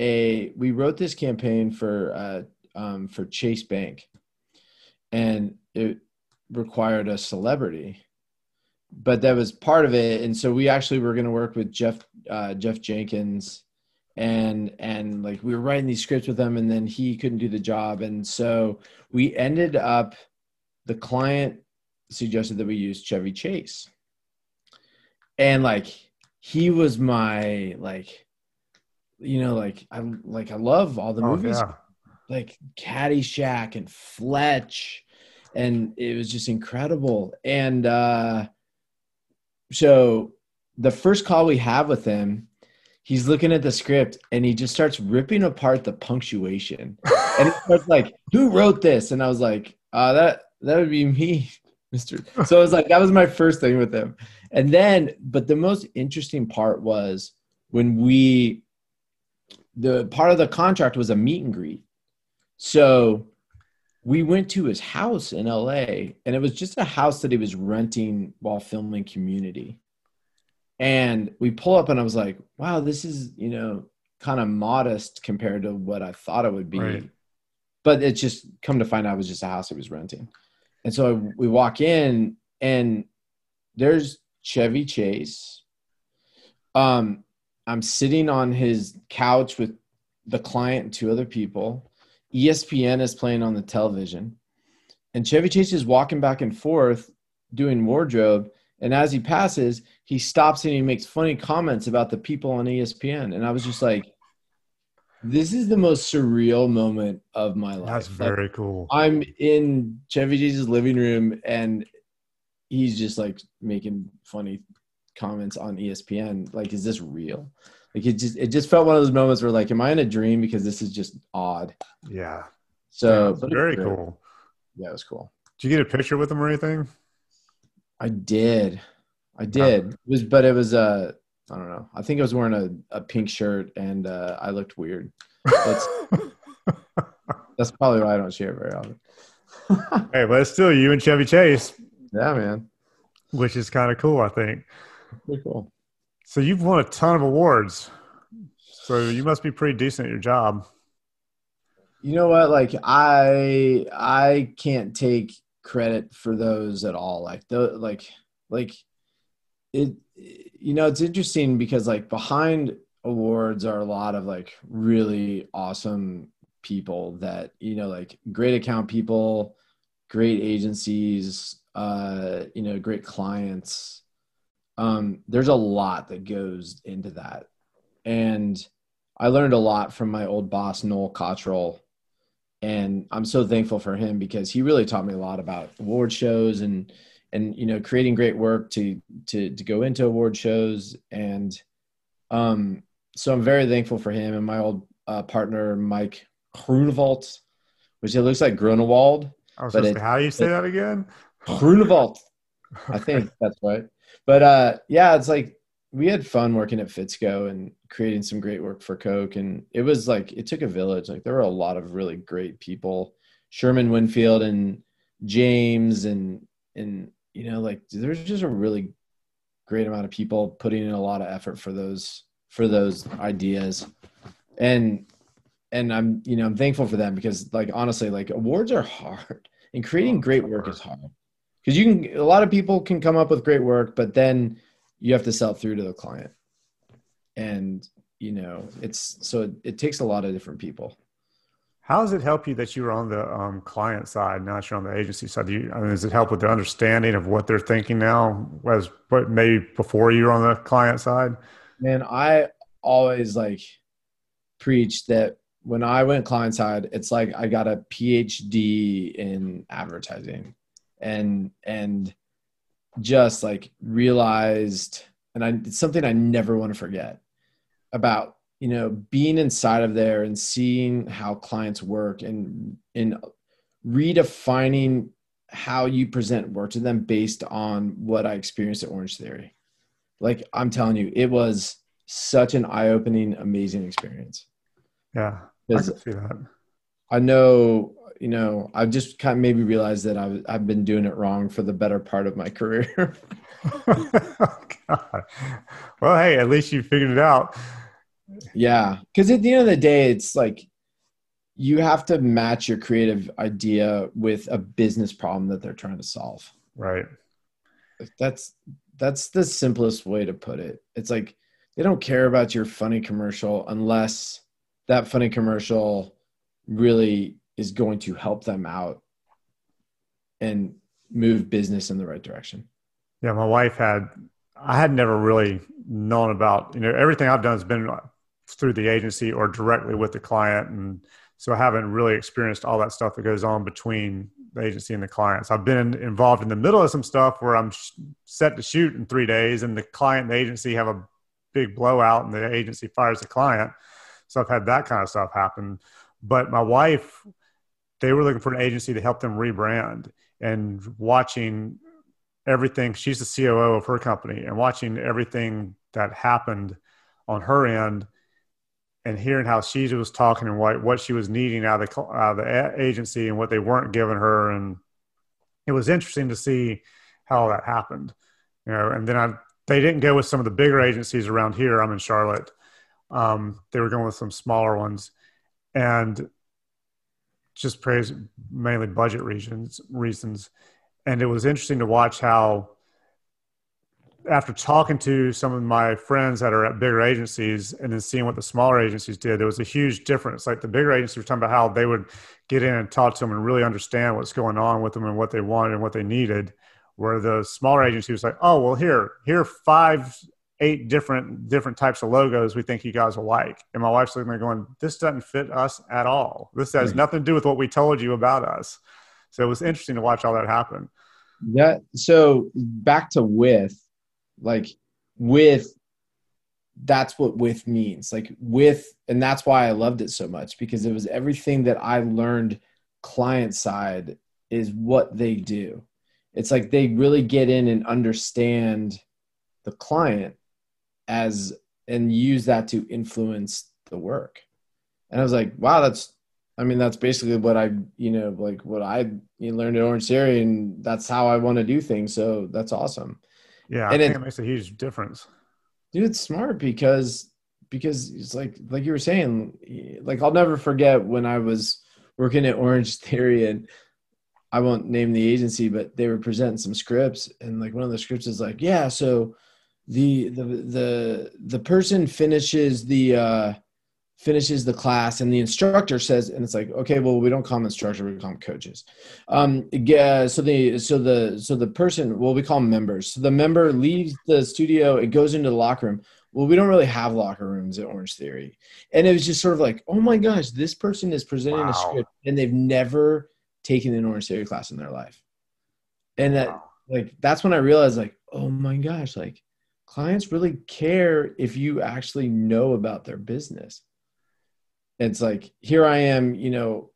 a we wrote this campaign for uh, um, for Chase Bank, and it required a celebrity, but that was part of it. And so we actually were going to work with Jeff uh, Jeff Jenkins, and and like we were writing these scripts with him, and then he couldn't do the job, and so we ended up the client suggested that we use Chevy Chase, and like he was my like you know, like I like I love all the oh, movies, yeah. like Caddyshack and Fletch, and it was just incredible. And uh, so the first call we have with him, he's looking at the script and he just starts ripping apart the punctuation, and he starts like, "Who wrote this?" And I was like, uh, "That that would be me." Mr. So it was like that was my first thing with him. And then, but the most interesting part was when we the part of the contract was a meet and greet. So we went to his house in LA and it was just a house that he was renting while filming community. And we pull up and I was like, wow, this is, you know, kind of modest compared to what I thought it would be. Right. But it's just come to find out it was just a house he was renting. And so we walk in and there's Chevy Chase. Um, I'm sitting on his couch with the client and two other people. ESPN is playing on the television. And Chevy Chase is walking back and forth doing wardrobe. And as he passes, he stops and he makes funny comments about the people on ESPN. And I was just like, This is the most surreal moment of my life. That's very like, cool. I'm in Chevy Chase's living room and he's just like making funny comments on ESPN. Like, is this real? Like it just it just felt one of those moments where like, am I in a dream? Because this is just odd. Yeah. So yeah, very cool. Yeah, it was cool. Did you get a picture with him or anything? I did. I did. It was but it was uh I don't know. I think I was wearing a, a pink shirt and uh, I looked weird. That's, that's probably why I don't share very often. hey, but it's still you and Chevy Chase. Yeah, man. Which is kind of cool, I think. Pretty cool. So you've won a ton of awards. So you must be pretty decent at your job. You know what? Like I I can't take credit for those at all. Like the like like it you know it's interesting because like behind awards are a lot of like really awesome people that you know like great account people great agencies uh you know great clients um there's a lot that goes into that and i learned a lot from my old boss noel cottrell and i'm so thankful for him because he really taught me a lot about award shows and and you know creating great work to to to go into award shows and um so i'm very thankful for him and my old uh, partner mike Grunewald, which it looks like Grunewald. but it, how do you say that again? Grunewald. I think that's right. But uh, yeah, it's like we had fun working at Fitzco and creating some great work for Coke. And it was like it took a village. Like there were a lot of really great people. Sherman Winfield and James and and you know, like there's just a really great amount of people putting in a lot of effort for those for those ideas. And and I'm you know I'm thankful for them because like honestly like awards are hard and creating oh, great work is hard because you can a lot of people can come up with great work but then you have to sell through to the client and you know it's so it, it takes a lot of different people how does it help you that you were on the um, client side, not you're on the agency side? Do you, I mean, does it help with the understanding of what they're thinking now, as what maybe before you were on the client side? Man, I always like preach that when I went client side, it's like I got a PhD in advertising, and and just like realized, and I it's something I never want to forget about you know being inside of there and seeing how clients work and in redefining how you present work to them based on what I experienced at Orange Theory. Like I'm telling you, it was such an eye-opening, amazing experience. Yeah, I can see that. I know, you know, I've just kind of maybe realized that I've I've been doing it wrong for the better part of my career. oh, God. Well, hey, at least you figured it out. Yeah, because at the end of the day, it's like you have to match your creative idea with a business problem that they're trying to solve. Right. That's that's the simplest way to put it. It's like they don't care about your funny commercial unless that funny commercial really is going to help them out and move business in the right direction. Yeah, my wife had I had never really known about, you know, everything I've done has been through the agency or directly with the client. And so I haven't really experienced all that stuff that goes on between the agency and the clients. I've been involved in the middle of some stuff where I'm set to shoot in three days and the client and the agency have a big blowout and the agency fires the client. So I've had that kind of stuff happen. But my wife, they were looking for an agency to help them rebrand and watching everything. She's the COO of her company and watching everything that happened on her end and hearing how she was talking and what, what she was needing out of, the, out of the agency and what they weren't giving her. And it was interesting to see how that happened, you know, and then I, they didn't go with some of the bigger agencies around here. I'm in Charlotte. Um, they were going with some smaller ones and just praise mainly budget reasons, reasons. And it was interesting to watch how after talking to some of my friends that are at bigger agencies and then seeing what the smaller agencies did, there was a huge difference. Like the bigger agencies were talking about how they would get in and talk to them and really understand what's going on with them and what they wanted and what they needed. Where the smaller agency was like, oh, well, here, here are five eight different different types of logos we think you guys will like. And my wife's looking there going, this doesn't fit us at all. This has hmm. nothing to do with what we told you about us. So it was interesting to watch all that happen. Yeah. So back to with, like with, that's what with means. Like with, and that's why I loved it so much because it was everything that I learned client side is what they do. It's like they really get in and understand the client as and use that to influence the work. And I was like, wow, that's I mean, that's basically what I, you know, like what I you learned at Orange Theory, and that's how I want to do things. So that's awesome. Yeah, and it, it makes a huge difference. Dude, it's smart because because it's like like you were saying, like I'll never forget when I was working at Orange Theory, and I won't name the agency, but they were presenting some scripts, and like one of the scripts is like, yeah, so the the the the person finishes the uh finishes the class and the instructor says and it's like okay well we don't call them instructor we call them coaches. Um yeah so the so the so the person well we call them members. So the member leaves the studio it goes into the locker room. Well we don't really have locker rooms at orange theory. And it was just sort of like oh my gosh this person is presenting wow. a script and they've never taken an orange theory class in their life. And that wow. like that's when i realized like oh my gosh like clients really care if you actually know about their business. It's like here i am you know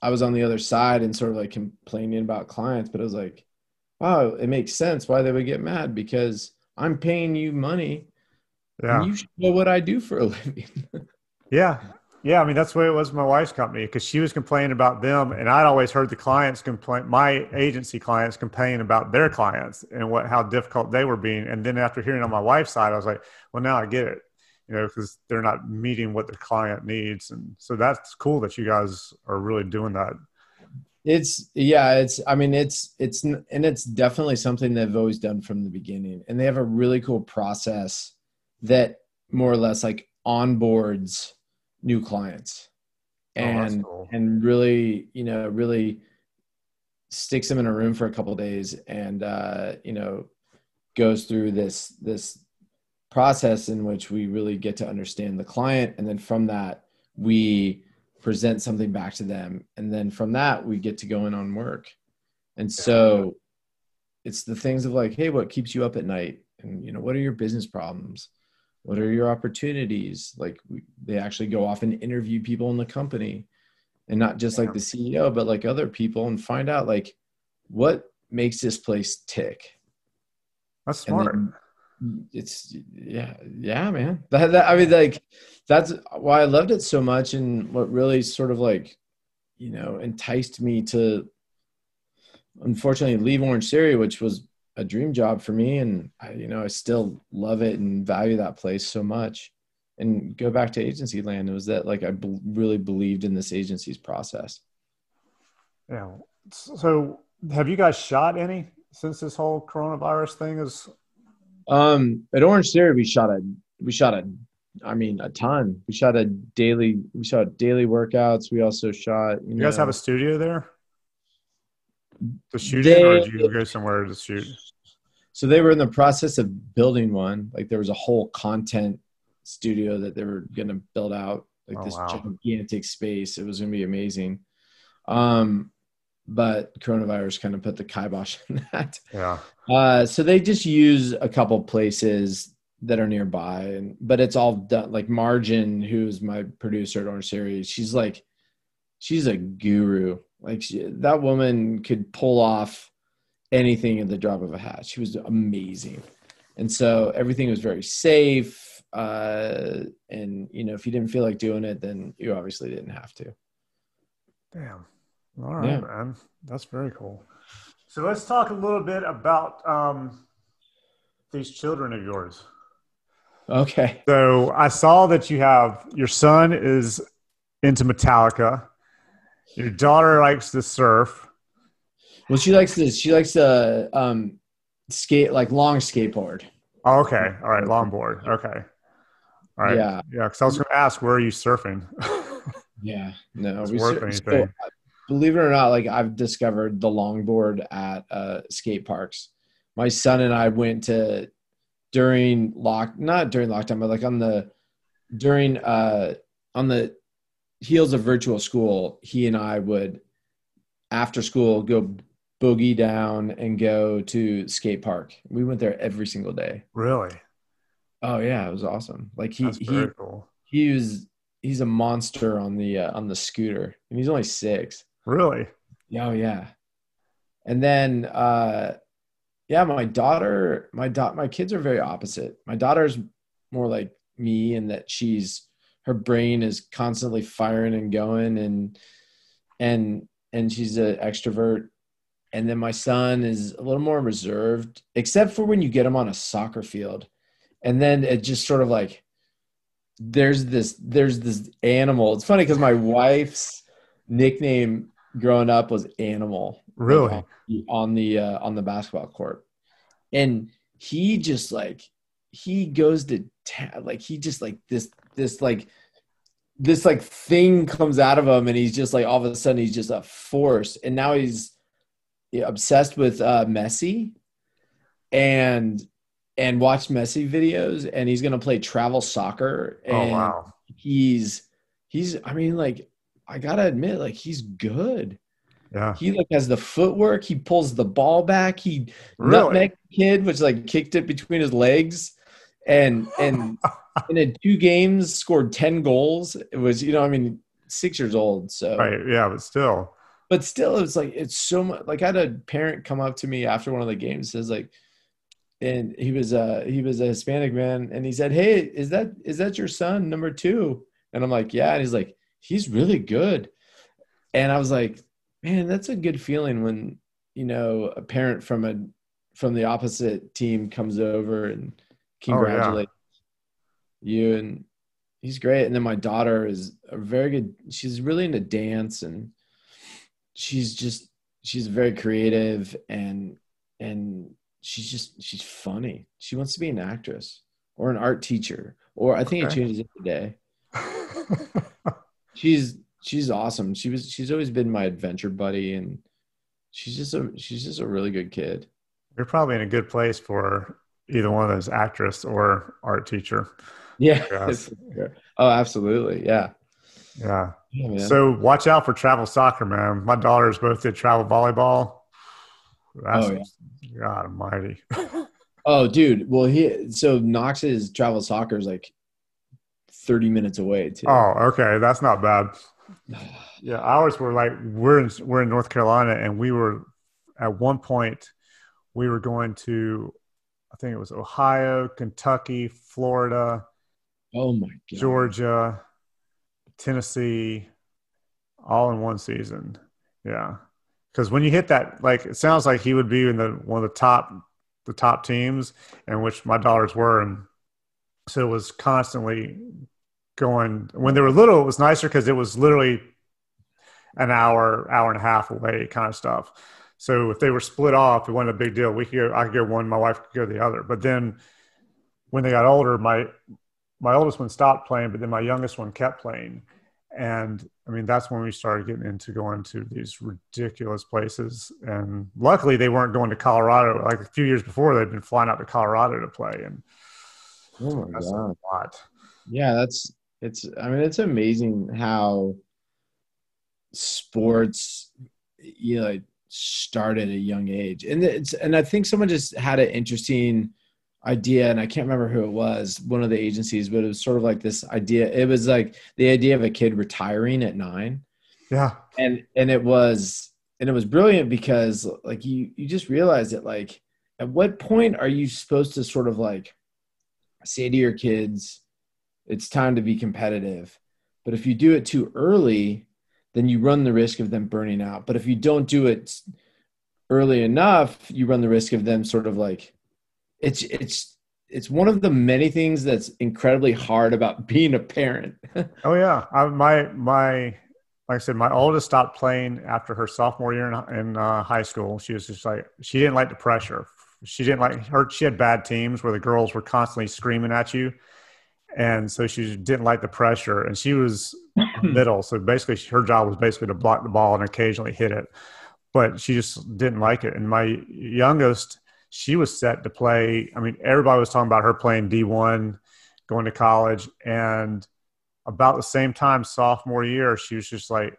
i was on the other side and sort of like complaining about clients but I was like wow it makes sense why they would get mad because i'm paying you money. Yeah. You should know what i do for a living. Yeah yeah i mean that's the way it was my wife's company because she was complaining about them and i'd always heard the clients complain my agency clients complain about their clients and what how difficult they were being and then after hearing on my wife's side i was like well now i get it you know, because they're not meeting what the client needs. And so that's cool that you guys are really doing that. It's yeah, it's I mean it's it's and it's definitely something they've always done from the beginning. And they have a really cool process that more or less like onboards new clients. Oh, and oh, cool. and really, you know, really sticks them in a room for a couple days and uh, you know, goes through this this process in which we really get to understand the client. And then from that we present something back to them. And then from that we get to go in on work. And so it's the things of like hey what keeps you up at night? And you know what are your business problems what are your opportunities? Like we, they actually go off and interview people in the company and not just like the ceo but like other people and find out like what makes this place tick? That's smart. it's yeah yeah man. That, that, i mean like that's why i loved it so much and what really sort of like you know enticed me to unfortunately leave orange theory which was a dream job for me and I, you know i still love it and value that place so much and go back to agency land it was that like i be- really believed in this agency's process yeah so have you guys shot any since this whole coronavirus thing is um, at Orange Theory, we shot a we shot a I mean a ton. We shot a daily we shot daily workouts. We also shot. You, you know, guys have a studio there to shoot they, or did you go somewhere to shoot? So they were in the process of building one. Like there was a whole content studio that they were going to build out, like oh, this wow. gigantic space. It was going to be amazing. Um, but coronavirus kind of put the kibosh on that. Yeah. Uh, so they just use a couple places that are nearby, and but it's all done. Like Margin, who's my producer at Orange Theory, she's like, she's a guru. Like she, that woman could pull off anything at the drop of a hat. She was amazing, and so everything was very safe. Uh, and you know, if you didn't feel like doing it, then you obviously didn't have to. Damn. All right, yeah. man. That's very cool. So let's talk a little bit about um, these children of yours. Okay. So I saw that you have your son is into Metallica. Your daughter likes to surf. Well, she likes this. She likes to um, skate, like long skateboard. Oh, okay. All right. Longboard. Okay. All right. Yeah. Yeah. Because I was going to ask, where are you surfing? yeah. No. It's worth sur- anything. So believe it or not, like I've discovered the longboard at uh, skate parks. My son and I went to during lock not during lockdown, but like on the during uh on the heels of virtual school, he and I would after school go boogie down and go to skate park. We went there every single day. Really? Oh yeah, it was awesome. Like he he cool. he was he's a monster on the uh, on the scooter, and he's only six. Really? Oh yeah. And then uh yeah, my daughter, my dot my kids are very opposite. My daughter's more like me in that she's her brain is constantly firing and going and and and she's an extrovert. And then my son is a little more reserved, except for when you get him on a soccer field. And then it just sort of like there's this there's this animal. It's funny because my wife's nickname growing up was Animal. Really? Like, on the uh, on the basketball court, and he just like he goes to ta- like he just like this this like this like thing comes out of him, and he's just like all of a sudden he's just a force, and now he's obsessed with uh, Messi, and and watch Messi videos, and he's gonna play travel soccer, and oh wow. he's he's I mean like I gotta admit like he's good. Yeah. He like has the footwork. He pulls the ball back. He Really? nutmeg kid, which like kicked it between his legs, and and and in two games scored ten goals. It was you know I mean six years old. So Right. Yeah, but still. but still it's like it's so much. Like I had a parent come up to me after one of the games says like, and he was a he was a Hispanic man, and he said, "Hey, is that is that your son number two? And I'm like, "Yeah," and he's like, "He's really good," and I was like, "Man, that's a good feeling when you know a parent from a from the opposite team comes over and Oh, congratulates you and." He's great, and then my daughter is a very good. She's really into dance, and she's just she's very creative and and she's just she's funny. She wants to be an actress or an art teacher, or I think Okay. it changes every day. She's she's awesome. She was she's always been my adventure buddy, and she's just a she's just a really good kid. You're probably in a good place for either one of those actress or art teacher. Yeah. Oh, absolutely. Yeah. Yeah. Yeah. So watch out for travel soccer, man. My daughters both did travel volleyball. That's Oh, God almighty. oh, dude. Well, he so Knox's travel soccer is like thirty minutes away too. Oh, okay. That's not bad. Yeah, ours were like we're in we're in North Carolina, and we were at one point we were going to, think it was Ohio, Kentucky, Florida, Oh my god. Georgia, Tennessee, all in one season. Yeah, because when you hit that, like it sounds like he would be in the one of the top the top teams, and which my daughters were, and so it was constantly going. When they were little, it was nicer because it was literally an hour, hour and a half away, kind of stuff. So if they were split off, it wasn't a big deal. We could go, I could go one, my wife could go the other. But then when they got older, my my oldest one stopped playing, but then my youngest one kept playing. And I mean, that's when we started getting into going to these ridiculous places. And luckily, they weren't going to Colorado. Like a few years before, they'd been flying out to Colorado to play. And Oh my that's god. a lot. Yeah, that's it's I mean it's amazing how sports you know start at a young age. And it's and I think someone just had an interesting idea and I can't remember who it was, one of the agencies, but it was sort of like this idea. It was like the idea of a kid retiring at 9 Yeah. and and it was and it was brilliant because like you you just realize that like at what point are you supposed to sort of like say to your kids it's time to be competitive but if you do it too early then you run the risk of them burning out but if you don't do it early enough you run the risk of them sort of like it's it's it's one of the many things that's incredibly hard about being a parent Oh yeah, I, my my like I said, my oldest stopped playing after her sophomore year in, in uh, high school. She was just like she didn't like the pressure. She didn't like her. She had bad teams where the girls were constantly screaming at you, and so she didn't like the pressure. And she was middle, so basically her job was basically to block the ball and occasionally hit it, but she just didn't like it. And my youngest, she was set to play. I mean, everybody was talking about her playing D1, going to college. And about the same time, sophomore year, she was just like,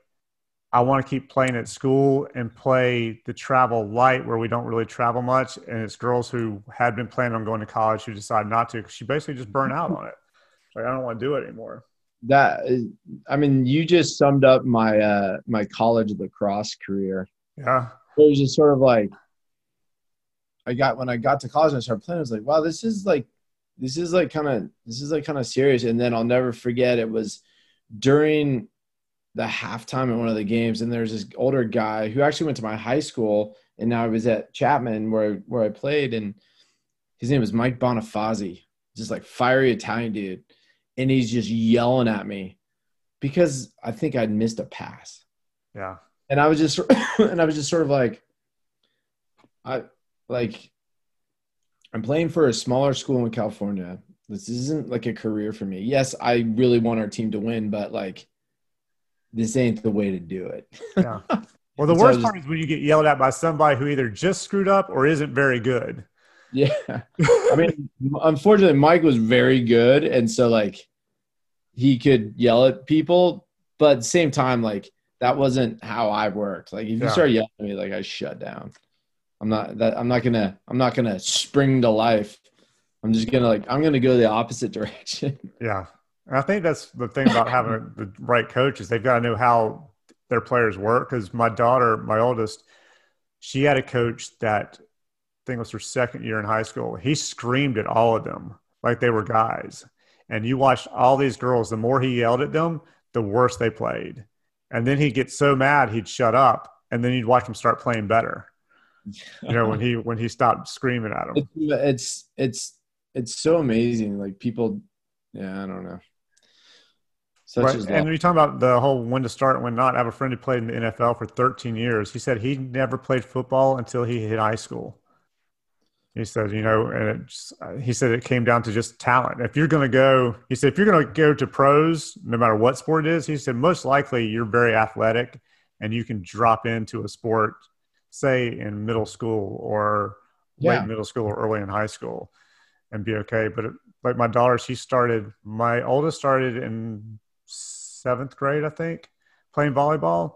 I want to keep playing at school and play the travel light where we don't really travel much. And it's girls who had been planning on going to college who decided not to because she basically just burned out on it. Like, I don't want to do it anymore. That, I mean, you just summed up my, uh, my college lacrosse career. Yeah. It was just sort of like, I got, when I got to college and I started playing, I was like, wow, this is like, this is like kind of, this is like kind of serious. And then I'll never forget it was during the halftime at one of the games, and there's this older guy who actually went to my high school, and now he was at Chapman where where I played, and his name was Mike Bonifazi, just like fiery Italian dude, and he's just yelling at me because I think I'd missed a pass. Yeah, and I was just and I was just sort of like, I like. I'm playing for a smaller school in California. This isn't like a career for me. Yes, I really want our team to win, but like this ain't the way to do it. yeah. Well, the worst part is when you get yelled at by somebody who either just screwed up or isn't very good. Yeah. I mean, unfortunately, Mike was very good. And so, like, he could yell at people, but at the same time, like, that wasn't how I worked. Like, if you yeah. start yelling at me, like, I shut down. I'm not that, I'm not gonna, I'm not gonna spring to life. I'm just gonna, like, I'm gonna go the opposite direction. Yeah. And I think that's the thing about having the right coach is They've got to know how their players work. Because my daughter, my oldest, she had a coach that I think was her second year in high school. He screamed at all of them like they were guys. And you watched all these girls, the more he yelled at them, the worse they played. And then he'd get so mad he'd shut up. And then you'd watch them start playing better. You know, when he when he stopped screaming at them. It's it's it's so amazing. Like people yeah, I don't know. Such right. and when you talk about the whole when to start and when not, I have a friend who played in the NFL for 13 years. He said he never played football until he hit high school. He said, you know, and just, uh, he said it came down to just talent. If you're going to go, he said, if you're going to go to pros, no matter what sport it is, he said, most likely you're very athletic and you can drop into a sport, say in middle school or yeah. late middle school or early in high school and be okay. But uh, it, like my daughter, she started, my oldest started in seventh grade, I think, playing volleyball.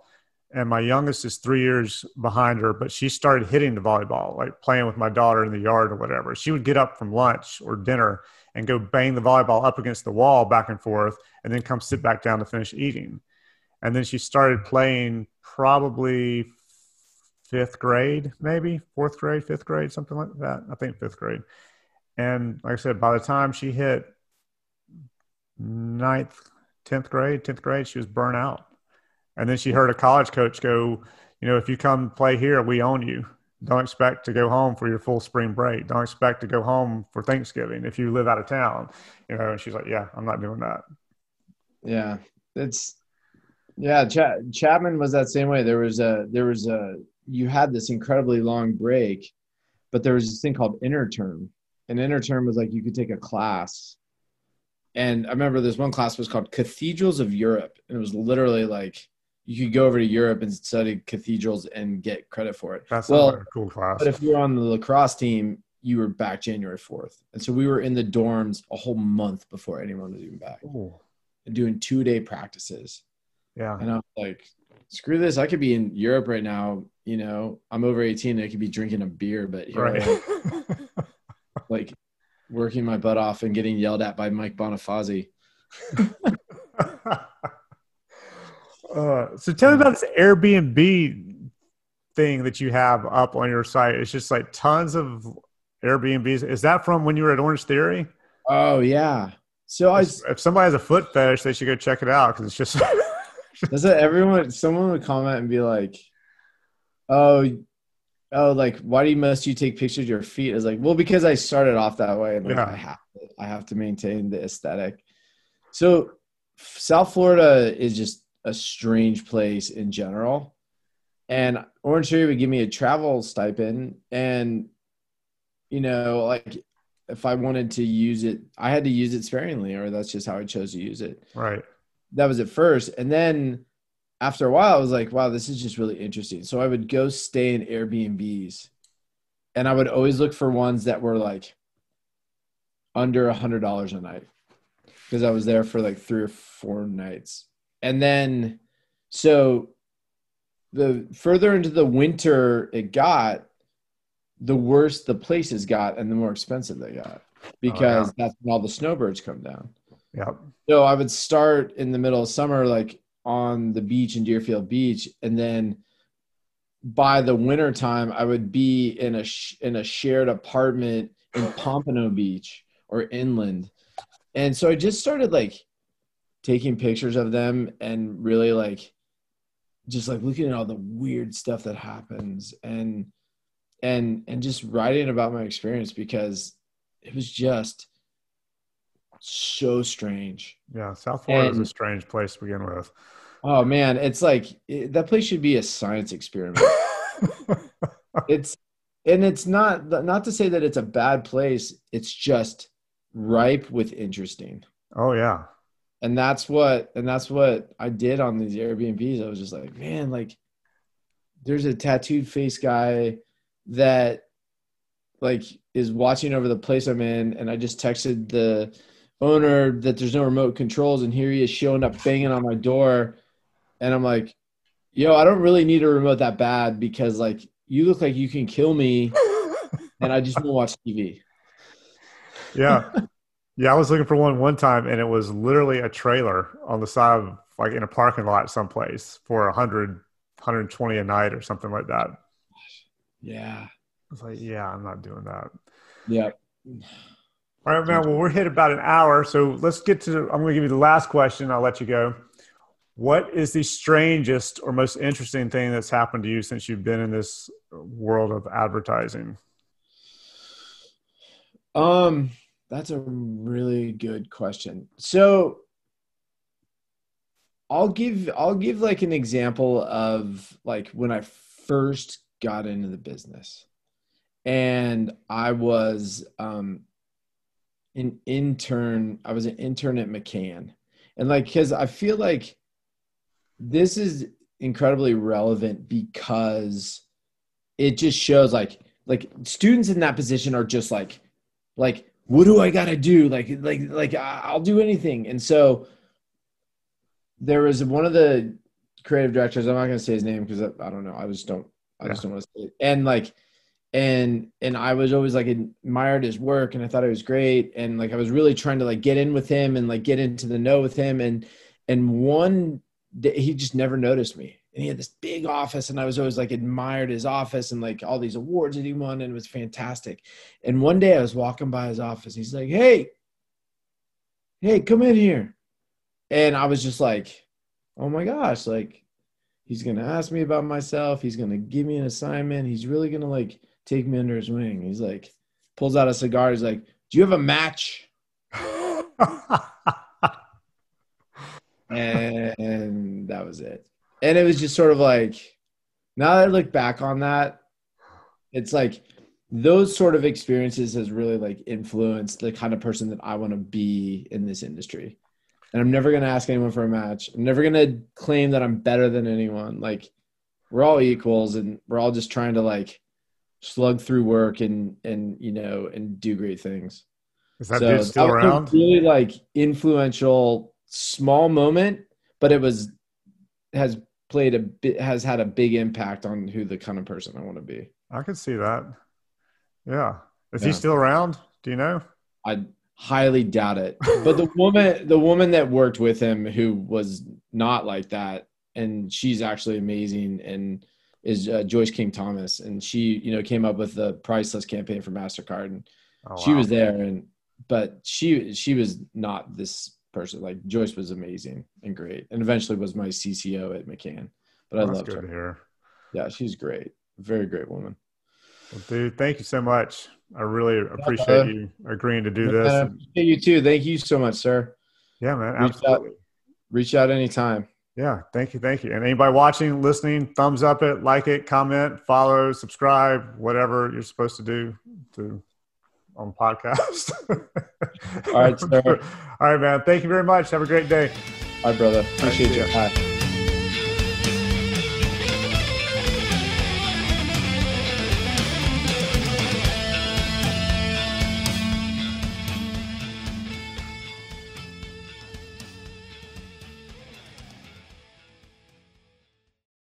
And my youngest is three years behind her, but she started hitting the volleyball, like playing with my daughter in the yard or whatever. She would get up from lunch or dinner and go bang the volleyball up against the wall back and forth, and then come sit back down to finish eating. And then she started playing probably fifth grade, maybe fourth grade, fifth grade, something like that. I think fifth grade. And like I said, by the time she hit ninth 10th grade, 10th grade, she was burnt out. And then she heard a college coach go, you know, if you come play here, we own you. Don't expect to go home for your full spring break. Don't expect to go home for Thanksgiving if you live out of town. You know, and she's like, yeah, I'm not doing that. Yeah. It's, yeah. Ch- Chapman was that same way. There was a, there was a, you had this incredibly long break, but there was this thing called interterm. And interterm was like you could take a class and I remember this one class was called Cathedrals of Europe, and it was literally like you could go over to Europe and study cathedrals and get credit for it. That's well, a cool class. But if you were on the lacrosse team, you were back January fourth, and so we were in the dorms a whole month before anyone was even back, Ooh. doing two day practices. Yeah, and I was like, screw this. I could be in Europe right now. You know, I'm over 18. I could be drinking a beer, but here right. like working my butt off and getting yelled at by Mike Bonifazi. uh, so tell me about this Airbnb thing that you have up on your site. It's just like tons of Airbnbs. Is that from when you were at Orange Theory? Oh yeah. So I, if somebody has a foot fetish, they should go check it out because it's just. Does it everyone? Someone would comment and be like, "Oh, oh, like why do you must you take pictures of your feet? Is like, well, because I started off that way, and like, yeah. I have to, I have to maintain the aesthetic. So South Florida is just a strange place in general, and Orange Theory would give me a travel stipend, and you know, like if I wanted to use it, I had to use it sparingly, or that's just how I chose to use it. Right. That was at first, and then after a while, I was like, wow, this is just really interesting. So I would go stay in Airbnbs and I would always look for ones that were like under a hundred dollars a night because I was there for like three or four nights. And then, so the further into the winter it got, the worse the places got and the more expensive they got oh, because oh, yeah. that's when all the snowbirds come down. Yep. So I would start in the middle of summer, like on the beach in Deerfield Beach, and then by the winter time, I would be in a sh- in a shared apartment in Pompano Beach or inland, and so I just started like taking pictures of them and really like just like looking at all the weird stuff that happens and and and just writing about my experience because it was just so strange. Yeah, South Florida and, is a strange place to begin with. Oh man, it's like it, that place should be a science experiment. it's and it's not not to say that it's a bad place. It's just ripe with interesting. Oh yeah. And that's what and that's what I did on these Airbnbs. I was just like, man, like there's a tattooed face guy that like is watching over the place I'm in and I just texted the owner that there's no remote controls and here he is showing up banging on my door and I'm like, yo, I don't really need a remote that bad because like you look like you can kill me and I just want to watch TV. Yeah. Yeah, I was looking for one one time and it was literally a trailer on the side of like in a parking lot someplace for 100 120 a night or something like that. Yeah. I was like, yeah, I'm not doing that. Yeah. All right, man. Well, we're hit about an hour, so let's get to. I'm going to give you the last question. I'll let you go. What is the strangest or most interesting thing that's happened to you since you've been in this world of advertising? Um, that's a really good question. So I'll give I'll give like an example of like when I first got into the business. And I was um an intern, I was an intern at McCann. And like cuz I feel like this is incredibly relevant because it just shows like like students in that position are just like like what do I got to do? Like like like I'll do anything. And so there was one of the creative directors I'm not going to say his name because I, I, don't know. I just don't I yeah. just don't want to say it. And like and and I was always like admired his work and I thought it was great. And like I was really trying to like get in with him and like get into the know with him. And and one day he just never noticed me. And he had this big office, and I was always like admired his office and like all these awards that he won, and it was fantastic. And one day I was walking by his office. He's like, "Hey, hey, come in here," and I was just like, "Oh my gosh!" Like, he's gonna ask me about myself. He's gonna give me an assignment. He's really gonna like take me under his wing. He's like, pulls out a cigar. He's like, "Do you have a match?" and that was it. And it was just sort of like, now that I look back on that, it's like those sort of experiences has really like influenced the kind of person that I want to be in this industry. And I'm never going to ask anyone for a match. I'm never going to claim that I'm better than anyone. Like we're all equals and we're all just trying to like slug through work and and you know and do great things. Is that so dude still around? Really like influential small moment, but it was has played a bit has had a big impact on who the kind of person I want to be. I can see that. Yeah. Is yeah. he still around? Do you know? I highly doubt it. But the woman the woman that worked with him who was not like that and she's actually amazing and is uh, Joyce King Thomas and she you know came up with the priceless campaign for Mastercard and oh, wow. she was there and but she she was not this person. Like Joyce was amazing and great, and eventually was my CCO at McCann. But I love her. Yeah, she's great. Very great woman. Well, dude, thank you so much. I really appreciate yeah, you agreeing to do this. Uh, you too. Thank you so much, sir. Yeah, man. Absolutely. Reach out, reach out anytime. Yeah, thank you, thank you. And anybody watching, listening, thumbs up it, like it, comment, follow, subscribe, whatever you're supposed to do to on podcast. All right, sir. All right, man. Thank you very much. Have a great day. All right, brother. Appreciate right, you. Bye.